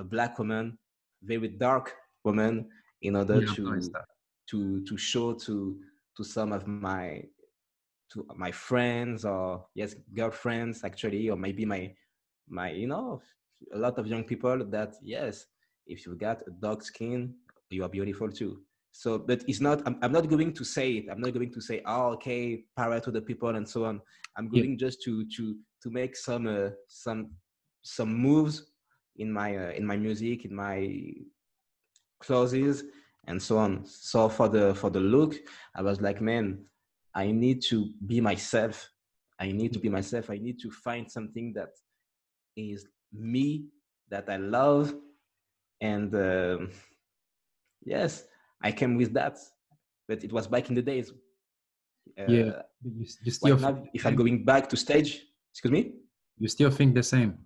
a black woman, very dark woman, in order Yeah, to to to show to to some of my to my friends or yes girlfriends actually or maybe my my you know a lot of young people that yes if you got a dark skin you are beautiful too. So but it's not i'm, I'm not going to say it. I'm not going to say oh okay power to the people and so on. I'm Yeah. going just to to to make some uh, some some moves in my uh, in my music in my clothes and so on. So for the for the look i was like man i need to be myself. I need to be myself. I need to find something that is me that i love and um yes i came with that. But it was back in the days uh, Yeah. You, you still now if i'm going back to stage excuse me? You still think the same.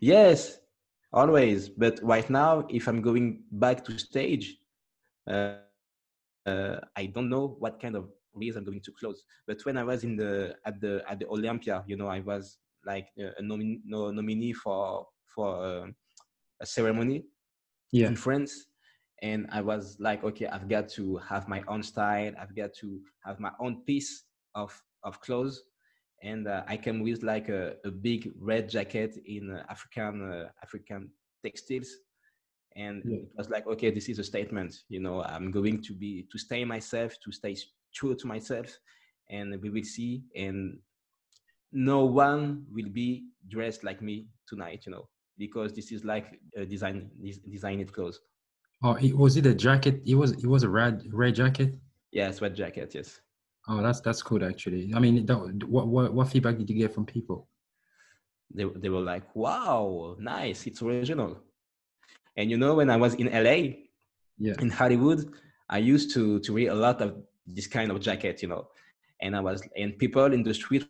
Yes, always. But right now, if I'm going back to stage, uh, uh, I don't know what kind of release i'm going to close but when i was in the at the at the olympia you know i was like a, a nomin- no, nominee for for uh, a ceremony Yeah. in france and i was like okay i've got to have my own style i've got to have my own piece of of clothes and uh, i came with like a, a big red jacket in uh, african uh, african textiles and Yeah. it was like okay this is a statement you know i'm going to be to stay myself to stay true to myself and we will see and no one will be dressed like me tonight you know because this is like a design designed clothes Oh, it, was it a jacket? It was it was a red red jacket. yeah sweat jacket yes Oh, that's that's cool actually. I mean, that, what what what feedback did you get from people? they, they were like wow nice it's original. And you know when i was in la Yeah. in hollywood i used to to wear a lot of this kind of jacket you know. And i was and people in the street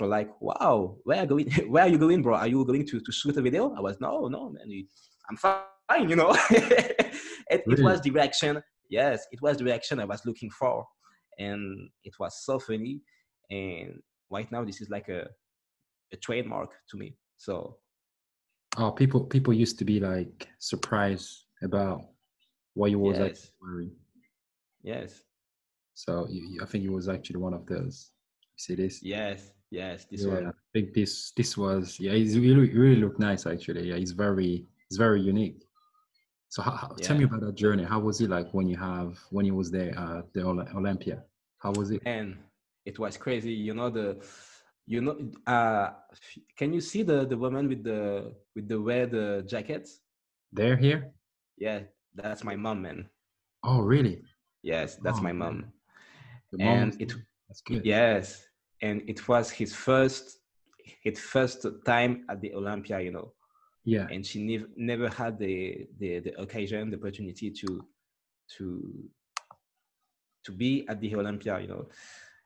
were like wow where are you going where are you going bro? Are you going to, to shoot a video? I was no no man i'm fine you know. It, it was the reaction yes it was the reaction i was looking for and it was so funny and right now this is like a a trademark to me so Oh, people people used to be like surprised about what you was Yes. actually wearing. yes So you, I think it was actually one of those. You see this? yes yes this yeah, one I think this this was yeah. It's really really look nice actually. Yeah, it's very it's very unique. So how, how- tell me about that journey. How was it like when you have when you was there at the Olympia? How was it? and it was crazy you know the you know uh can you see the the woman with the with the red uh, jacket There here? yeah that's my mom man Oh really? yes that's Oh, my mom And it- that's good. yes and it was his first his first time at the olympia you know Yeah. and she nev- never had the, the the occasion the opportunity to to to be at the olympia you know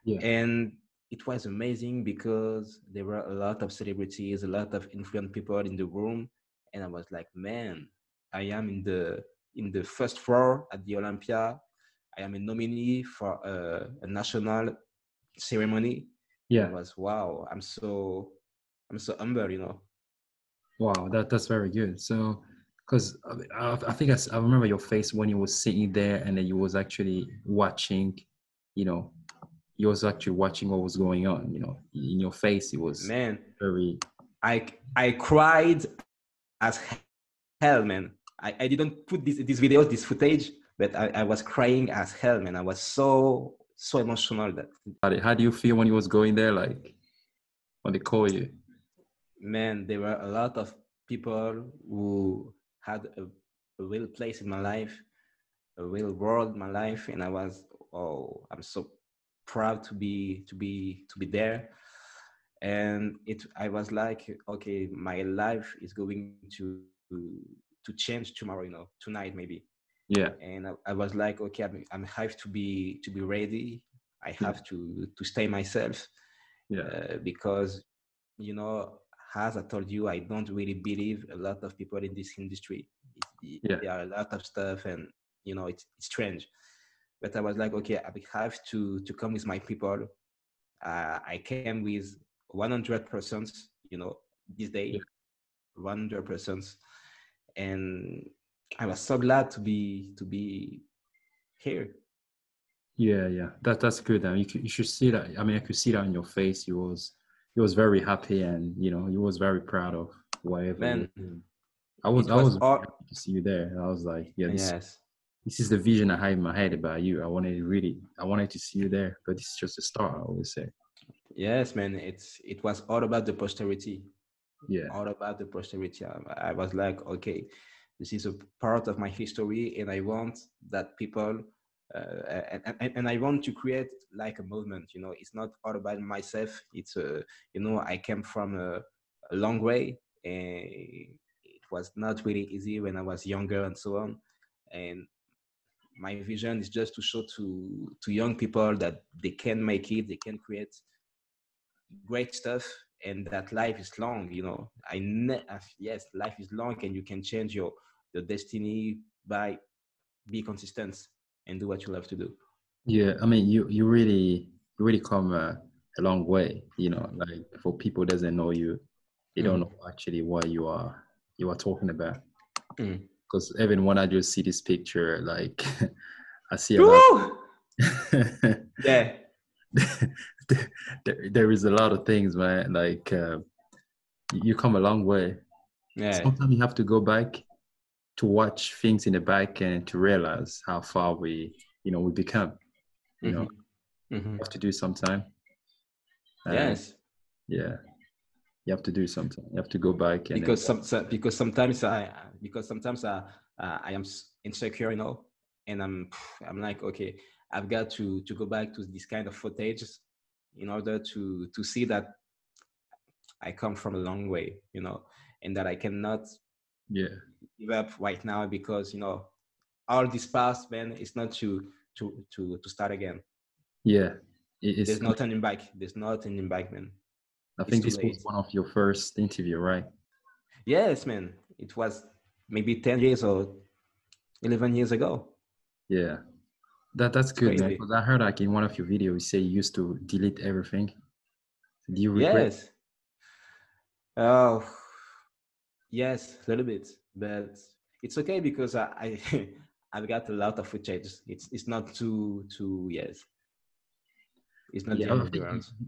Yeah. and it was amazing because there were a lot of celebrities a lot of influential people in the room and i was like man i am in the in the first floor at the olympia i am a nominee for a, a national ceremony Yeah. it was wow i'm so i'm so humble you know Wow, that that's very good. So, because I, I think I remember your face when you was sitting there and then you was actually watching, you know, you was actually watching what was going on. You know, in your face, it was man very. I I cried as hell, man. I, I didn't put this this video, this footage, but I, I was crying as hell, man. I was so so emotional that how do you feel when you was going there? Like when they call you? man, there were a lot of people who had a, a real place in my life, a real world in my life, and I was oh, I'm so proud to be to be to be there. And it I was like, okay, my life is going to to change tomorrow, you know, tonight maybe. Yeah, And I, I was like, okay, I'm, I'm have to be to be ready. I have to to stay myself yeah, uh, because you know as i told you i don't really believe a lot of people in this industry It's- Yeah. there are a lot of stuff and you know it's, it's strange but i was like okay i have to to come with my people uh, i came with 100 percent you know this day Yeah. 100 percent and i was so glad to be to be here yeah, yeah. That that's good. I mean, you, you should see that. I mean, I could see that in your face. You was you was very happy and you know he was very proud of whatever. Man. I was it I was was all- happy to see you there. I was like, yeah, this, yes this is the vision I had in my head about you. I wanted to really, I wanted to see you there, but it's just a start. I always say, yes man it's it was all about the posterity yeah, all about the posterity. I, I was like, okay, this is a part of my history, and I want that people, uh, and, and, and I want to create like a movement. You know, it's not all about myself. It's a, you know, I came from a, a long way, and it was not really easy when I was younger and so on. And my vision is just to show to to young people that they can make it, they can create great stuff and that life is long you know i ne- uh, yes life is long and you can change your your destiny by be consistent and do what you love to do Yeah, I mean, you you really you really come a, a long way. You know, like for people doesn't know you, they don't Mm. know actually what you are you are talking about. Mm. Because even when I just see this picture, like I see a lot. Yeah. there, there is a lot of things, man. Like uh, you come a long way. Yeah. Sometimes you have to go back to watch things in the back and to realize how far we, you know, we become. You know, Mhm. you have to do sometime. And, Yes. Yeah. You have to do something. You have to go back and because some, so- because sometimes I because sometimes I uh, I am insecure, you know, and I'm I'm like okay, I've got to to go back to this kind of footage in order to to see that I come from a long way, you know, and that I cannot yeah, give up right now because you know all this past man is not to to to to start again. yeah. It's, There's no turning back. There's not turning back, man. I it's think this was one of your first interview, right? Yes, man. It was maybe ten years or eleven years ago. Yeah. That that's good. Because I heard like in one of your videos you say you used to delete everything. Do you regret? Yes. Oh, yes, a little bit, but it's okay because I, I I've got a lot of footage. It's it's not too too yes. It's not Yeah, the end of think the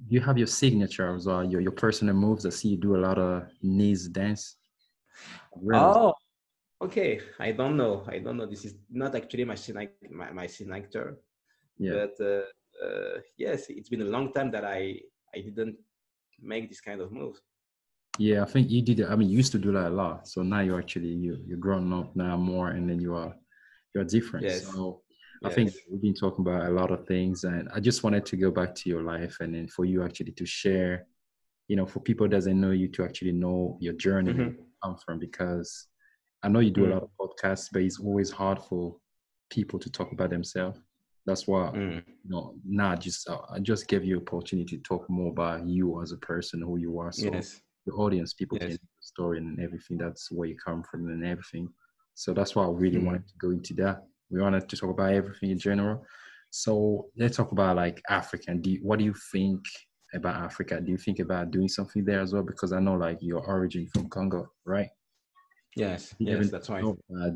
you, have your signature as well, your your personal moves. I see you do a lot of knees dance. Really? Oh, okay. I don't know. I don't know. This is not actually my signature, my, my signature. yeah. But uh, uh, yes, it's been a long time that I I didn't make this kind of move. Yeah, I think you did. it- I mean, you used to do that a lot. So now you're actually you you're grown up now more, and then you are you're different. Yes. So I think we've been talking about a lot of things, and I just wanted to go back to your life, and then for you actually to share, you know, for people doesn't know you to actually know your journey where Mhm. you come from, because I know you do Mm. a lot of podcasts, but it's always hard for people to talk about themselves. That's why Mm. you know now I just uh, I just gave you opportunity to talk more about you as a person, who you are. So Yes. The audience, people can Yes. the story and everything. That's where you come from and everything. So that's why I really Mm. wanted to go into that. We wanted to talk about everything in general. So let's talk about like Africa. Do you, what do you think about Africa? Do you think about doing something there as well? Because I know like your origin from Congo, right? Yes. Yes. That's right.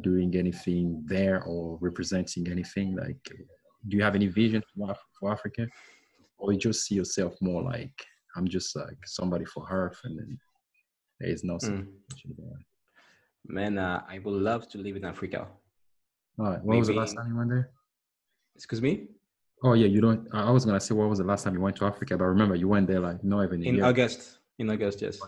doing anything there or representing anything? Like, do you have any vision for, Af- for Africa, or you just see yourself more like I'm just like somebody for her, and then there is no. Mm. Man, uh, I would love to live in Africa. All right. When was the last time you went there? Excuse me? Oh yeah, you don't. I was gonna say when was the last time you went to Africa, but remember you went there like not even In year. August. In August, yes.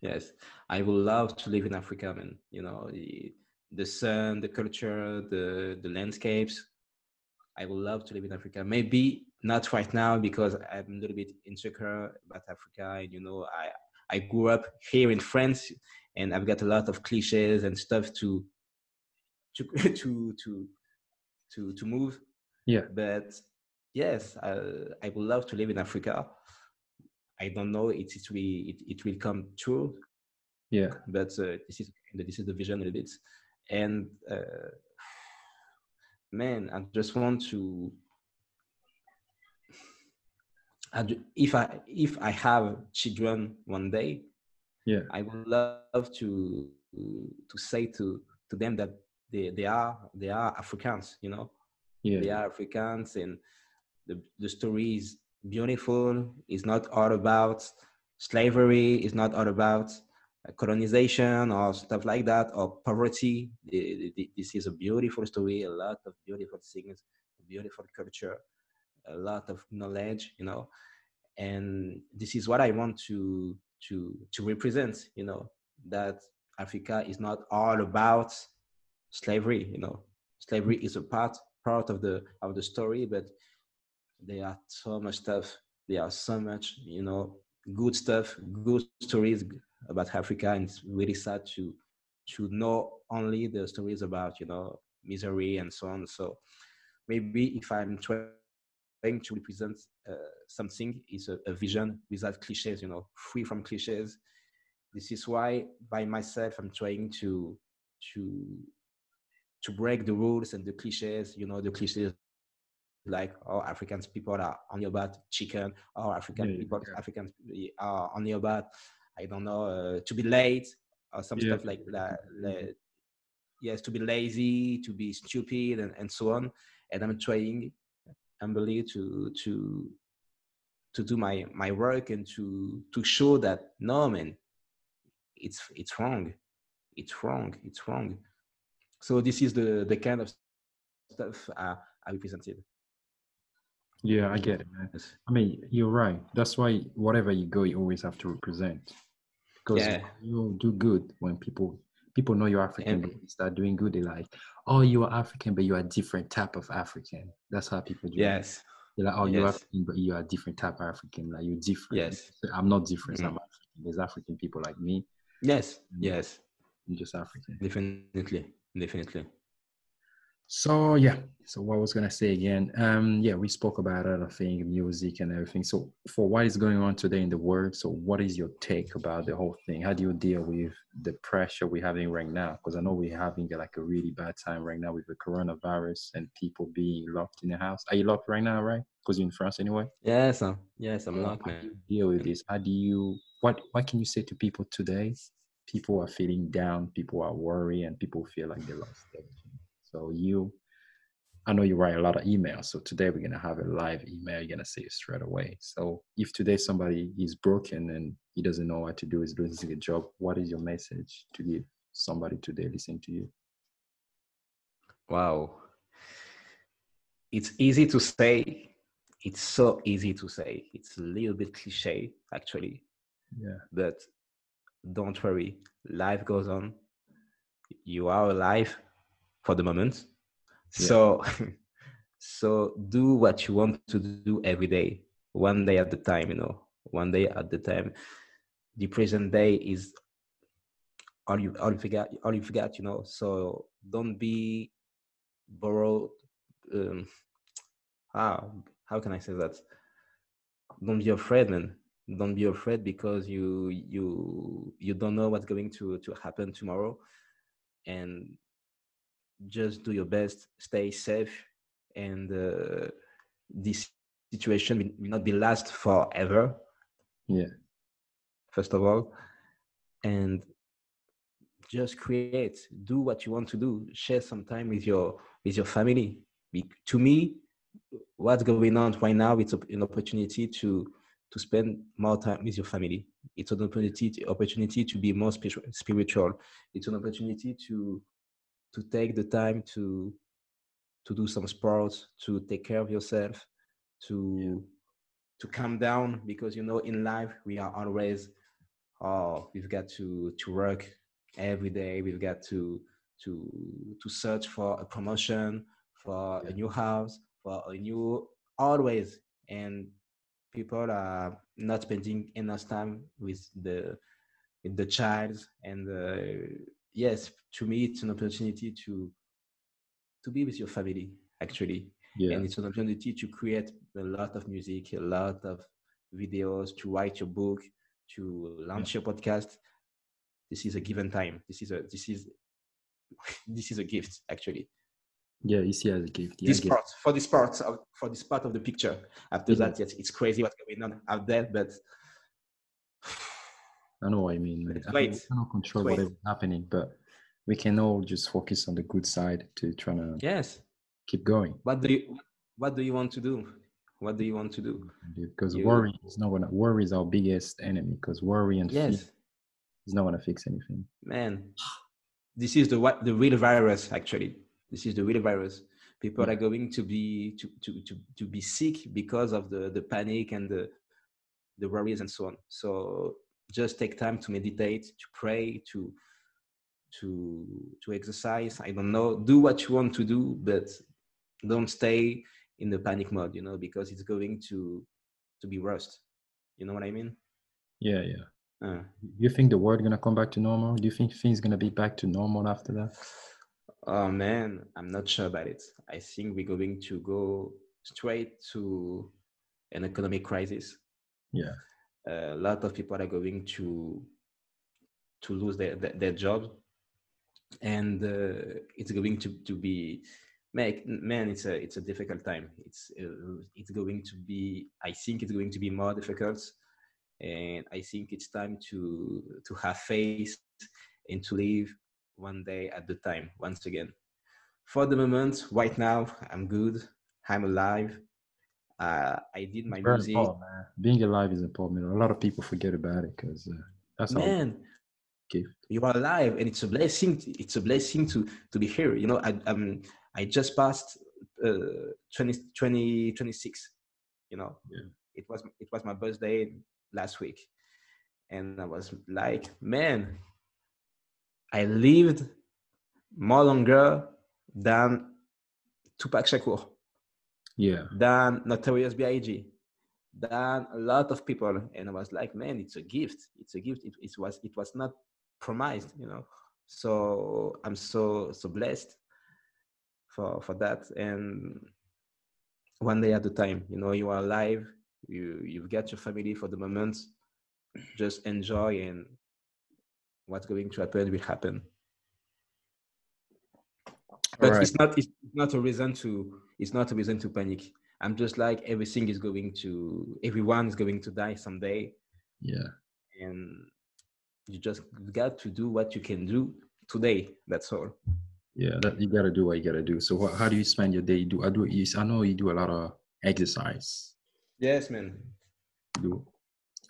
Yes. I would love to live in Africa, man. You know, the, the sun, the culture, the, the landscapes. I would love to live in Africa. Maybe not right now because I'm a little bit insecure about Africa. And, you know, I, I grew up here in France and I've got a lot of cliches and stuff to, to, to, to, to, to move. Yeah. But yes, uh, I would love to live in Africa. I don't know it it will it, it will come true, Yeah. but uh, this is this is the vision a little bit. And uh, man, I just want to. I if I if I have children one day, Yeah. I would love to to say to to them that they they are they are Africans, you know Yeah. they are Africans and the, the story is beautiful. It's not all about slavery. It's not all about colonization or stuff like that or poverty. This is a beautiful story, a lot of beautiful things, beautiful culture, a lot of knowledge, you know. And this is what I want to to to represent, you know, that Africa is not all about slavery, you know. Slavery is a part part of the of the story, but there are so much stuff. There are so much, you know, good stuff, good stories about Africa, and it's really sad to to know only the stories about, you know, misery and so on. So maybe if I'm trying to represent uh, something, is a, a vision without cliches, you know, free from cliches. This is why by myself I'm trying to to to break the rules and the cliches, you know, the cliches like oh african people are only about chicken or african Yeah, people yeah. african are only about i don't know uh, to be late or some Yeah. stuff like that like, yes to be lazy to be stupid and, and so on and i'm trying humbly to to to do my my work and to to show that no man it's it's wrong it's wrong it's wrong so this is the the kind of stuff uh, i represented Yeah, I get it, man. I mean, you're right. That's why whatever you go, you always have to represent. Because Yeah. you do good when people people know you're African, but you start doing good. They're like, "Oh, you are African, but you are a different type of African." That's how people do. it. yes They're like, "Oh, you're African, but you are a different type of African. Like you're different." Yes. I'm not different. Mhm. I'm African. There's African people like me. yes yes I'm just African. definitely definitely So yeah, so what I was gonna say again, um, yeah, we spoke about other things, music and everything. So for what is going on today in the world, so what is your take about the whole thing? How do you deal with the pressure we're having right now? Because I know we're having like a really bad time right now with the coronavirus and people being locked in the house. Are you locked right now, right? Because you're in France anyway. yes uh, yes i'm not how do you deal with this? How do you what what can you say to people today? People are feeling down, people are worried, and people feel like they lost everything. So you I know you write a lot of emails. So today we're gonna have a live email, you're gonna see it straight away. So if today somebody is broken and he doesn't know what to do, is losing a job, what is your message to give somebody today listening to you? wow it's easy to say it's so easy to say it's a little bit cliche actually Yeah. but don't worry life goes on you are alive for the moment. Yeah. so so do what you want to do every day. One day at the time you know. One day at the time. The present day is all you all you forgot all you forgot you know. So don't be borrowed um how how can i say that? Don't be afraid man. Don't be afraid because you you you don't know what's going to to happen tomorrow. And just do your best stay safe and uh, this situation will, will not be last forever. Yeah. first of all. And just create do what you want to do. Share some time with your with your family. Be- to me what's going on right now it's an opportunity to to spend more time with your family. It's an opportunity to, opportunity to be more spiritual. It's an opportunity to to take the time to to do some sports to take care of yourself to to calm down because you know in life we are always oh we've got to to work every day. We've got to to to search for a promotion for Yeah. a new house for a new always. And people are not spending enough time with the with the child and uh, yes to me it's an opportunity to to be with your family actually. Yeah. and it's an opportunity to create a lot of music a lot of videos to write your book to launch your podcast. This is a given time. This is a this is this is a gift actually. Yeah, you see it as a gift. Yeah, this get- part for this part of, for this part of the picture. After Yeah. that yes it's crazy what's going on out there but I know what I mean. It's I we cannot control great. whatever's happening, but we can all just focus on the good side to try to yes keep going. what do you what do you want to do what do you want to do Because You- worry is not gonna worry is our biggest enemy. Because worry and fear yes is not gonna fix anything. man this is the what the real virus actually this is the real virus people Yeah. are going to be to, to to to be sick because of the the panic and the the worries and so on so just take time to meditate to pray to to to exercise i don't know do what you want to do but don't stay in the panic mode you know because it's going to to be worse you know what i mean Yeah, yeah. uh, You think the world gonna come back to normal? Do you think things gonna be back to normal after that? Oh man, I'm not sure about it. I think we're going to go straight to an economic crisis. Yeah. A lot of people are going to to lose their their, their job, and uh, it's going to to be man, man, it's a it's a difficult time. It's uh, it's going to be. I think it's going to be more difficult, and I think it's time to to have faith and to live one day at the time. Once again, for the moment, right now, I'm good. I'm alive. Uh, I did my Very music. Being alive is important. A lot of people forget about it because uh, that's all Man, gift. you are alive and it's a blessing it's a blessing to to be here you know i um i just passed uh 20 20 26 you know Yeah. it was it was my birthday last week and i was like man i lived more longer than tupac shakur Yeah, than notorious big than a lot of people and i was like man it's a gift. It's a gift. It, it was it was not promised you know? So i'm so so blessed for for that. And one day at a time you know you are alive you you've got your family for the moment. Just enjoy and what's going to happen will happen. But Alright. it's not it's not a reason to it's not a reason to panic i'm just like everything is going to everyone is going to die someday yeah. and you just got to do what you can do today that's all Yeah, that you gotta do what you gotta do. So, what, how do you spend your day? You do I do? You, I know you do a lot of exercise. yes man do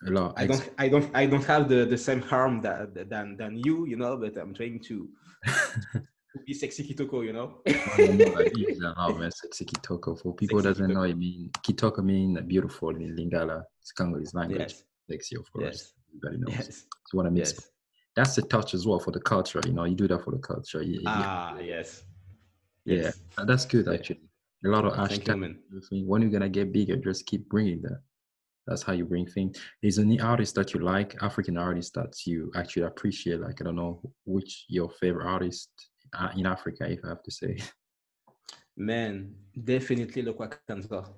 a lot. I don't i don't i don't have the the same harm that, that- than than you you know but i'm trying to, to be sexy kitoko you know Sexy Kitoko. For people Sexy doesn't know, Kitoko. it mean Kitoko mean beautiful in Lingala. It's Congolese language. yes Sexy, of course. yes Everybody knows. yes It's what I mean. yes That's the touch as well for the culture. You know, you do that for the culture. You- ah yes Yeah. yes Uh, That's good actually. A lot of thank you hashtags. When you're gonna get bigger, just keep bringing that. That's how you bring things. Is any artist that you like, African artist that you actually appreciate? Like I don't know which your favorite artist uh, in Africa, if I have to say. man definitely Lokua Kanza.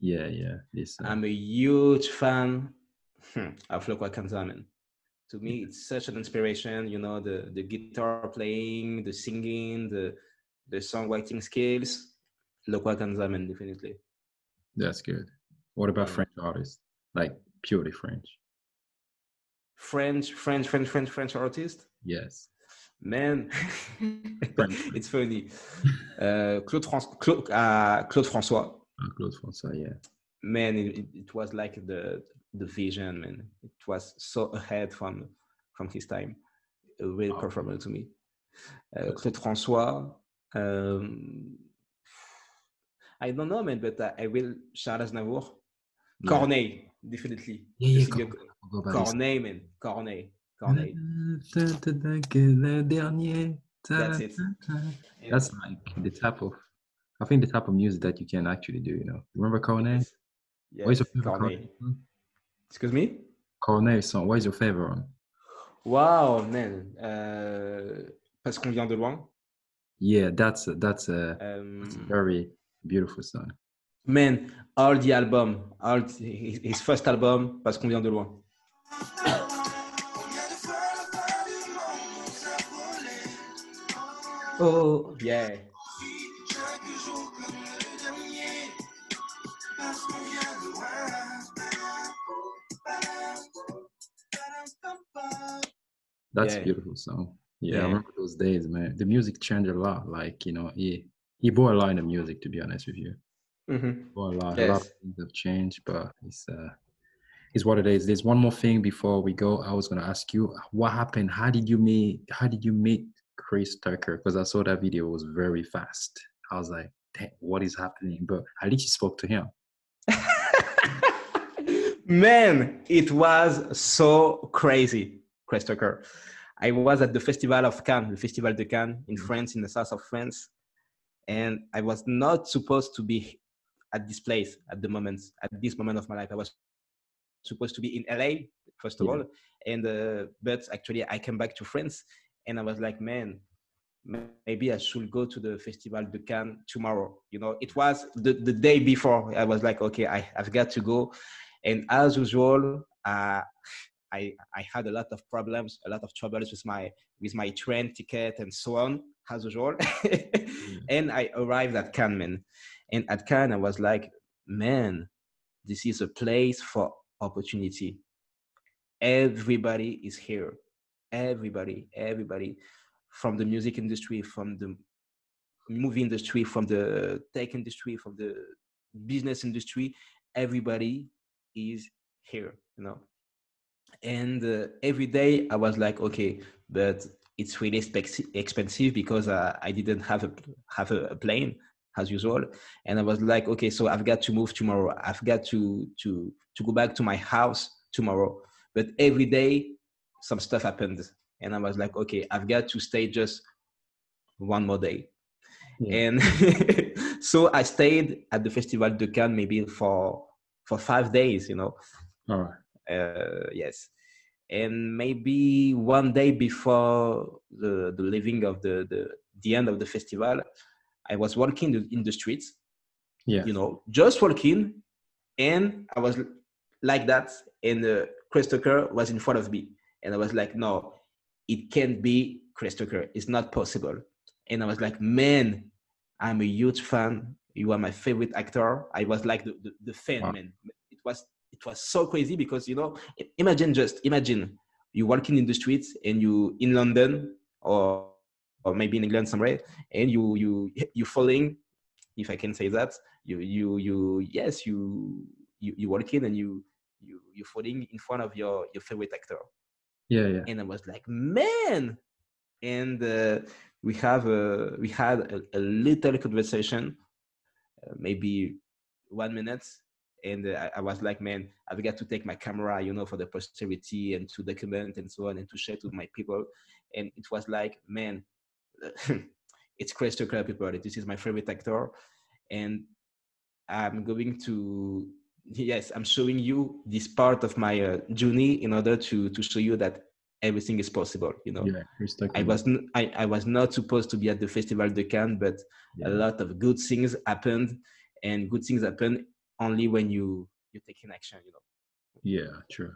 Yeah, yeah. This. Uh, I'm a huge fan of Lokua Kanza, man. To me, it's such an inspiration. You know, the the guitar playing, the singing, the the songwriting skills. Lokua Kanza, man, definitely. that's good. What about French artists? Like purely French? French, French, French, French, French artist. Yes. Man, it's funny. Uh, Claude, Fran- Claude, uh, Claude François. Uh, Claude François, yeah. man it, it- was like the the vision man it was so ahead from from his time a real Wow. performer to me uh, claude francois um, i don't know man but i, I will charles aznavour Yeah. corneille definitely Yeah, yeah. The singer- Go, go back. It's- corneille man corneille corneille Le dernier. That's it. Yeah. That's like the type of, I think the type of music that you can actually do. You know, remember Corneille? yes, What is your favorite corneille Corneille? excuse me Corneille song. What is your favorite one? wow man euh, parce qu'on vient de loin Yeah, that's a, that's a, um, that's a very beautiful song. Man, all the album, all the- his, his first album, parce qu'on vient de loin. Oh, yeah. That's Yeah. a beautiful song. Yeah, Yeah. I remember those days, man. The music changed a lot. Like you know, he he brought a lot in the music. To be honest with you, Mhm. brought a lot. A lot of things have changed, but it's uh, it's what it is. There's one more thing before we go. I was gonna ask you what happened. How did you meet? How did you meet Chris Tucker? Because I saw that video was very fast. I was like, Damn, what is happening? But at least you spoke to him. Man, it was so crazy, Chris Tucker. I was at the Festival of Cannes, the Festival de Cannes in France, in the south of France. And I was not supposed to be at this place at the moment, at this moment of my life. I was supposed to be in LA, first of Yeah. all. And, uh, but actually I came back to France and I was like, man, maybe I should go to the Festival de Cannes tomorrow. You know, it was the, the day before. I was like, okay, I, I've got to go. And as usual, uh, I, I had a lot of problems, a lot of troubles with my with my train ticket and so on. as usual. and I arrived at Cannes, man. And at Cannes, I was like, man, this is a place for opportunity. Everybody is here. Everybody, everybody from the music industry, from the movie industry, from the tech industry, from the business industry, everybody is here, you know. And uh, every day I was like, okay, but it's really expensive because uh, I didn't have a have a plane as usual, and I was like, okay, so I've got to move tomorrow. I've got to to to go back to my house tomorrow. But every day, some stuff happened, and I was like, okay, I've got to stay just one more day. Yeah. And so I stayed at the Festival de Cannes maybe for for five days, you know. All right. Uh, yes. And maybe one day before the, the leaving of the, the, the end of the festival, I was walking in the streets, yeah. you know, just walking. And I was like that. And uh, Chris Tucker was in front of me. And I was like, no, it can't be Chris Tucker. It's not possible. And I was like, man, I'm a huge fan. You are my favorite actor. I was like the, the, the fan, wow. man. It was it was so crazy because you know, imagine just imagine you walking in the streets and you in London or or maybe in England somewhere, and you you you falling, if I can say that, you you you yes you you you walking and you you you falling in front of your your favorite actor. Yeah, yeah. And I was like, man, and uh, we have a, we had a, a little conversation, uh, maybe one minute, and uh, I, was like, man, I've got to take my camera, you know, for the posterity and to document and so on and to share to my people. And it was like, man, it's Chris Tucker, people. This is my favorite actor, and I'm going to yes, I'm showing you this part of my uh, journey in order to to show you that everything is possible you know? Yeah, i was n- I, I was not supposed to be at the festival de cannes but yeah. a lot of good things happened and good things happen only when you you take an action you know? Yeah true.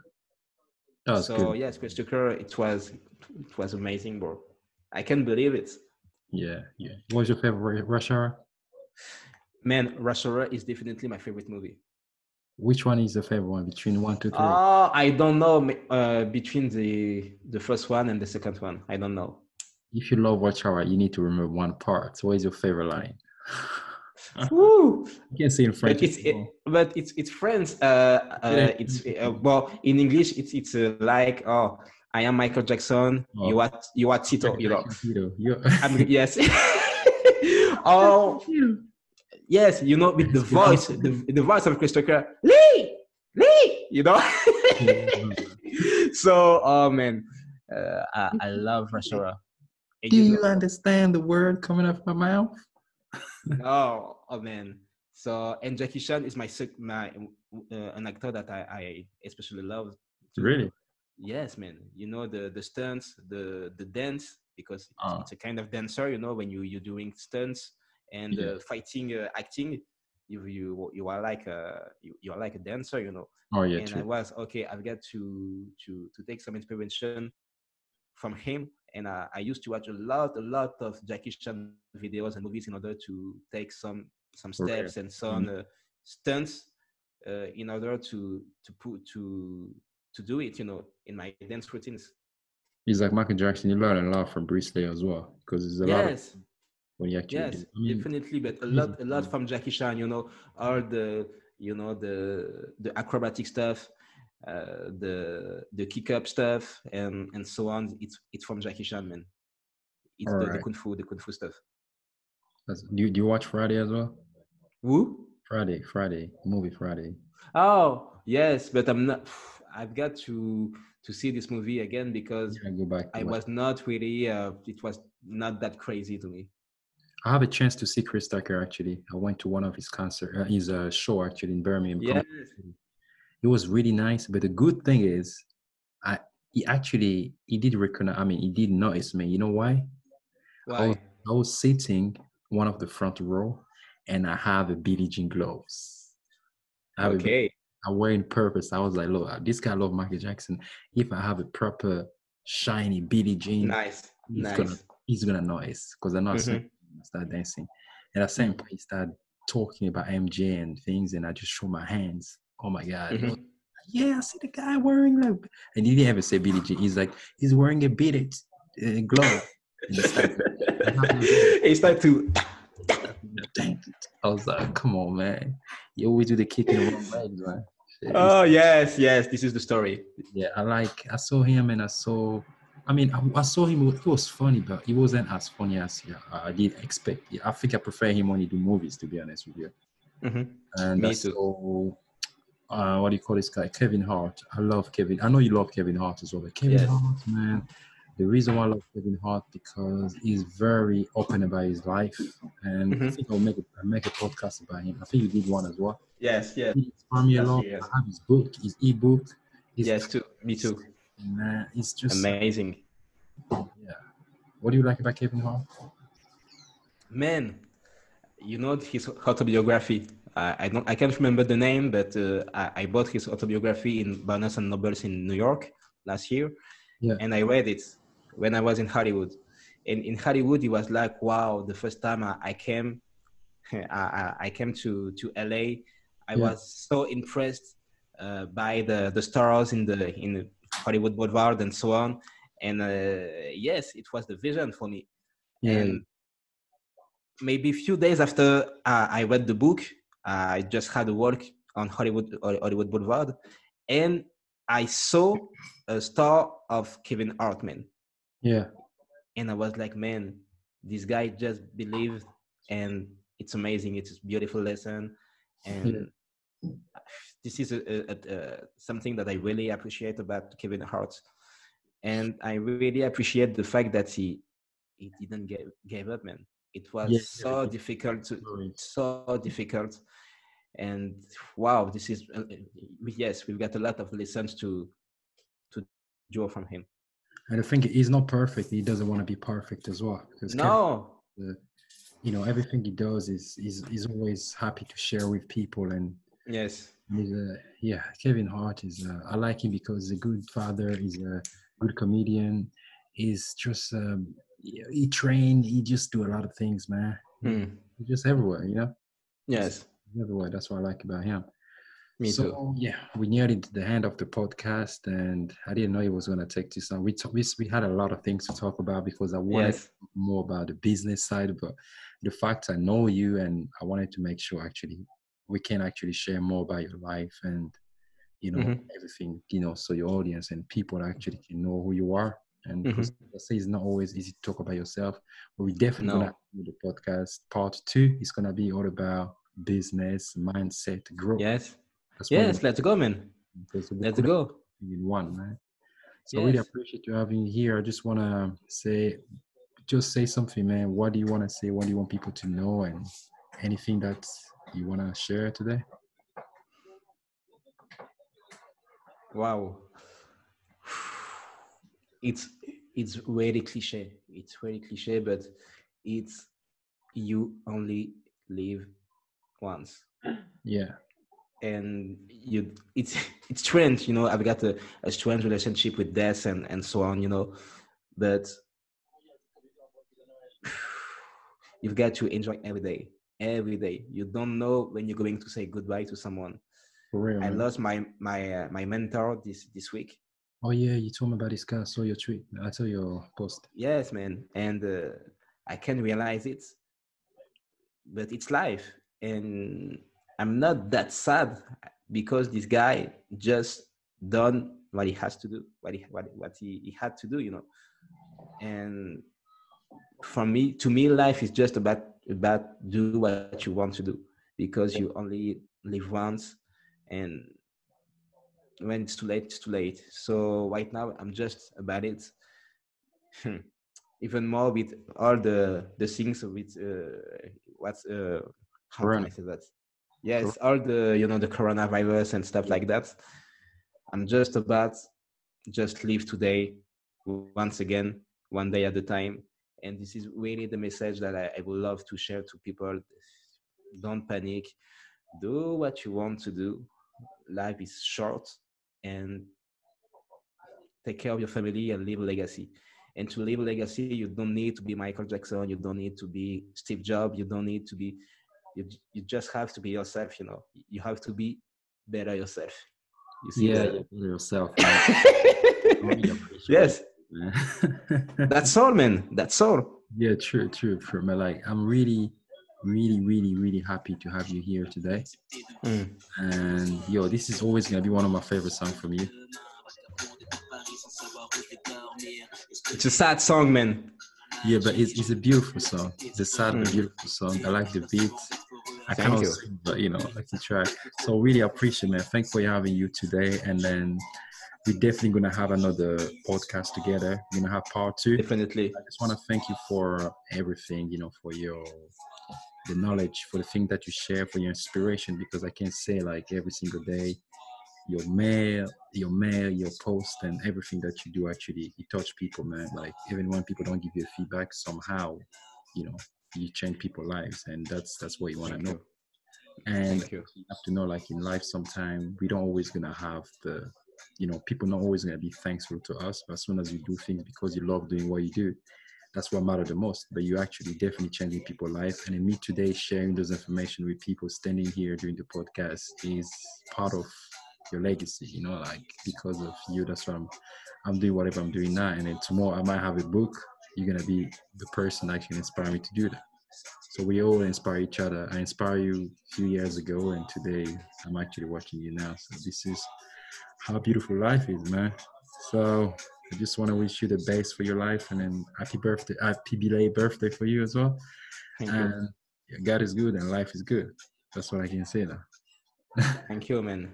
So good. yes Chris Tucker, it was it was amazing bro. I can't believe it. Yeah yeah. What was your favorite rush hour? Man rush hour is definitely my favorite movie which one is the favorite one between one, two, three? Uh, I don't know uh, between the the first one and the second one. I don't know. If you love Rush Hour, you need to remember one part. So what is your favorite line? Woo! You can say in French. But it's, it, but it's, it's French. Uh, uh, it's uh, well in English. It's it's uh, like oh, I am Michael Jackson. Oh. You are you are Tito. You know. Tito. yes. oh yes, you know, with the voice, the, the voice of Chris Tucker, Lee, Lee, you know. so, oh man, uh, I, I love Rush Hour. Do you, know, understand the word coming out of my mouth? oh, oh man. So, and Jackie Chan is my my uh, an actor that I, I especially love. Really? Yes, man. You know the the stunts, the the dance because it's, oh. it's a kind of dancer. You know when you you're doing stunts and yeah. uh, fighting uh, acting you you you are like a you, you are like a dancer you know oh yeah and true. i was okay i've got to to to take some inspiration from him and uh, i used to watch a lot a lot of jackie chan videos and movies in order to take some some steps okay. and some mm-hmm. uh, stunts uh, in order to to put to to do it you know in my dance routines he's like michael jackson you learn a lot from bruce lee as well because there's a yes. lot of when you actually yes I mean, definitely but a lot a lot from jackie chan you know all the you know the the acrobatic stuff uh, the the kick up stuff and and so on. It's it's from jackie chan man. It's the, right. the, kung fu the kung fu stuff. That's, do, you, do you watch friday as well? Who? Friday friday movie friday. Oh yes but i'm not i've got to to see this movie again because yeah, go back i was not really uh, it was not that crazy to me I have a chance to see Chris Tucker actually. I went to one of his concert, uh, his uh, show actually in Birmingham. Yes. It was really nice. But the good thing is, I he actually he did recognize. I mean, he did notice me. You know why? Why? I was, I was sitting one of the front row, and I have a Billie Jean gloves. I okay. A, I wear in purpose. I was like, look, this guy love Michael Jackson. If I have a proper shiny Billie Jean, nice, he's nice. gonna he's gonna notice because I'm not Mhm. Saying I start dancing. And at the same point, he started talking about MJ and things, and I just show my hands. Oh my god! Mhm. yeah, I see the guy wearing like, and he didn't even say Billie Jean. He's like, he's wearing a beaded uh, glove. He started- to Dang it. I was like, come on, man. You always do the kick in the wrong legs, man. Shit, oh yes yes this is the story yeah, I like. I saw him and I saw. I mean, I, I saw him. He was funny, but he wasn't as funny as yeah, I did expect. Yeah, I think I prefer him when he do movies, to be honest with you. Mhm. And Me I too. uh, what do you call this guy? Kevin Hart. I love Kevin. I know you love Kevin Hart as well, but Kevin Yes. Hart, man. The reason why I love Kevin Hart because he's very open about his life, and I Mhm. think I'll make a I'll make a podcast about him. I think you did one as well. yes yes He inspired me a lot. yes. I have his book, his ebook. His yes too me too Man, it's just amazing yeah. What do you like about Kevin Hart? man you know his autobiography I, I don't i can't remember the name but uh, I, I bought his autobiography in barnes and nobles in new york last year Yeah. and i read it when i was in hollywood and in hollywood it was like wow the first time i, I came I, I, I came to to la i Yeah. was so impressed uh, by the the stars in the in the hollywood boulevard and so on. And uh, yes it was the vision for me. And maybe a few days after uh, I read the book, I just had a walk on Hollywood Hollywood Boulevard, and I saw a star of Kevin Hartman, yeah, and I was like, man, this guy just believed, and it's amazing. It's a beautiful lesson, and this is a, a, a, something that I really appreciate about Kevin Hart, and I really appreciate the fact that he he didn't give gave up, man. It was Yeah, so yeah. difficult to so difficult, and wow, this is uh, uh, yes, we've got a lot of lessons to to draw from him. And I think he's not perfect. He doesn't want to be perfect as well. Because Kevin No, uh, you know everything he does is is he's always happy to share with people and yes, a yeah kevin hart is uh, i like him because he's a good father he's a good comedian. He's just um he trained he just do a lot of things man. Hmm. he's just everywhere you know? Yes, He's everywhere that's what i like about him. Me so too. yeah we neared the end of the podcast and i didn't know it was going to take this long. We, talk, we we had a lot of things to talk about because i wanted Yes, more about the business side, but the fact I know you and I wanted to make sure actually we can actually share more about your life and you know Mhm. everything, you know, so your audience and people actually can know who you are. And Mhm. because I say it's not always easy to talk about yourself, but we definitely No. do the podcast part two. It's gonna be all about business, mindset, growth. yes, That's yes. Let's go, man. Let's go. in one, man. So I really appreciate you having me here. I just want to say, just say something, man. What do you want to say? What do you want people to know? And anything that you want to share today? Wow. It's it's very cliche. It's very cliche, but it's you only live once. Yeah, And you it's it's strange, you know, I've got a, a strange relationship with death and, and so on, you know. But you've got to enjoy every day. Every day. You don't know when you're going to say goodbye to someone. for real. I man. lost my my uh, my mentor this this week. oh yeah, you told me about this guy. I saw your tweet. I saw your post. Yes, man, and uh, I can realize it, but it's life, and I'm not that sad because this guy just done what he has to do, what he what, what he, he had to do, you know. And for me, to me, life is just about about do what you want to do because you only live once, and when it's too late, it's too late. So right now, I'm just about it. Even more with all the the things with uh, what's uh, how can I say that? Yes, all the you know the coronavirus and stuff like that. I'm just about just live today once again, one day at a time. And this is really the message that I, I would love to share to people. Don't panic. Do what you want to do. Life is short and take care of your family and leave a legacy. and to leave a legacy you don't need to be michael jackson you don't need to be steve jobs you don't need to be you, you just have to be yourself you know you have to be better yourself you see yeah that? yourself yes that's all man that's all yeah true true true man like i'm really really really really happy to have you here today mm. and yo this is always gonna be one of my favorite songs from you it's a sad song man yeah but it's, it's a beautiful song it's a sad mm. beautiful song i like the beat I Thank you. Sing, but you know, I like to try. So really appreciate, man. Thanks for having you today. And then we're definitely gonna have another podcast together. We're gonna have part two. Definitely. I just wanna thank you for everything, you know, for your the knowledge, for the thing that you share, for your inspiration, because I can say like every single day, your mail, your mail, your post, and everything that you do actually it touch people, man. Like even when people don't give you feedback, somehow, you know, you change people's lives, and that's that's what you want to know. And you. you have to know, like in life, sometimes we don't always gonna have the, you know, people not always gonna be thankful to us. But as soon as you do things because you love doing what you do, that's what matters the most. But you actually definitely changing people's life. And in me today, sharing those information with people standing here during the podcast is part of your legacy. You know, like because of you, that's why I'm. I'm doing whatever I'm doing now, and then tomorrow I might have a book you're gonna be the person that can inspire me to do that. So we all inspire each other. I inspire you a few years ago, and today I'm actually watching you now. So this is how beautiful life is, man. So I just want to wish you the best for your life, and then happy birthday, happy belated birthday for you as well. Thank and you. God is good, and life is good. That's what I can say now. Thank you, man.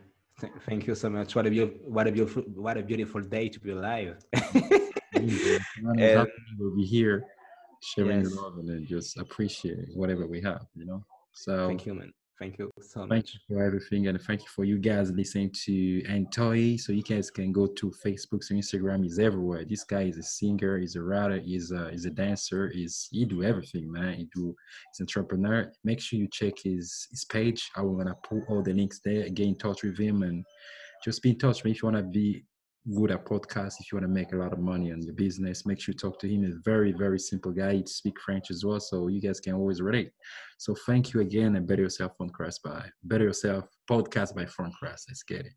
Thank you so much. What a beautiful, what a beautiful, what a beautiful day to be alive. and, we'll be here sharing yes. love and then just appreciate whatever we have, you know. So thank you, man. Thank you so much. Thank you for everything, and thank you for you guys listening to Antoy. So you guys can go to Facebook, so Instagram is everywhere. This guy is a singer, he's a writer, he's a he's a dancer, he's he do everything, man. He do he's entrepreneur. Make sure you check his his page. I will gonna put all the links there. Get in touch with him and just be in touch. If you wanna be good at podcast if you want to make a lot of money on your business make sure you talk to him. He's a very very simple guy. He speaks french as well so you guys can always relate. So thank you again and better yourself on Cross by better yourself podcast by Frank Cross. Let's get it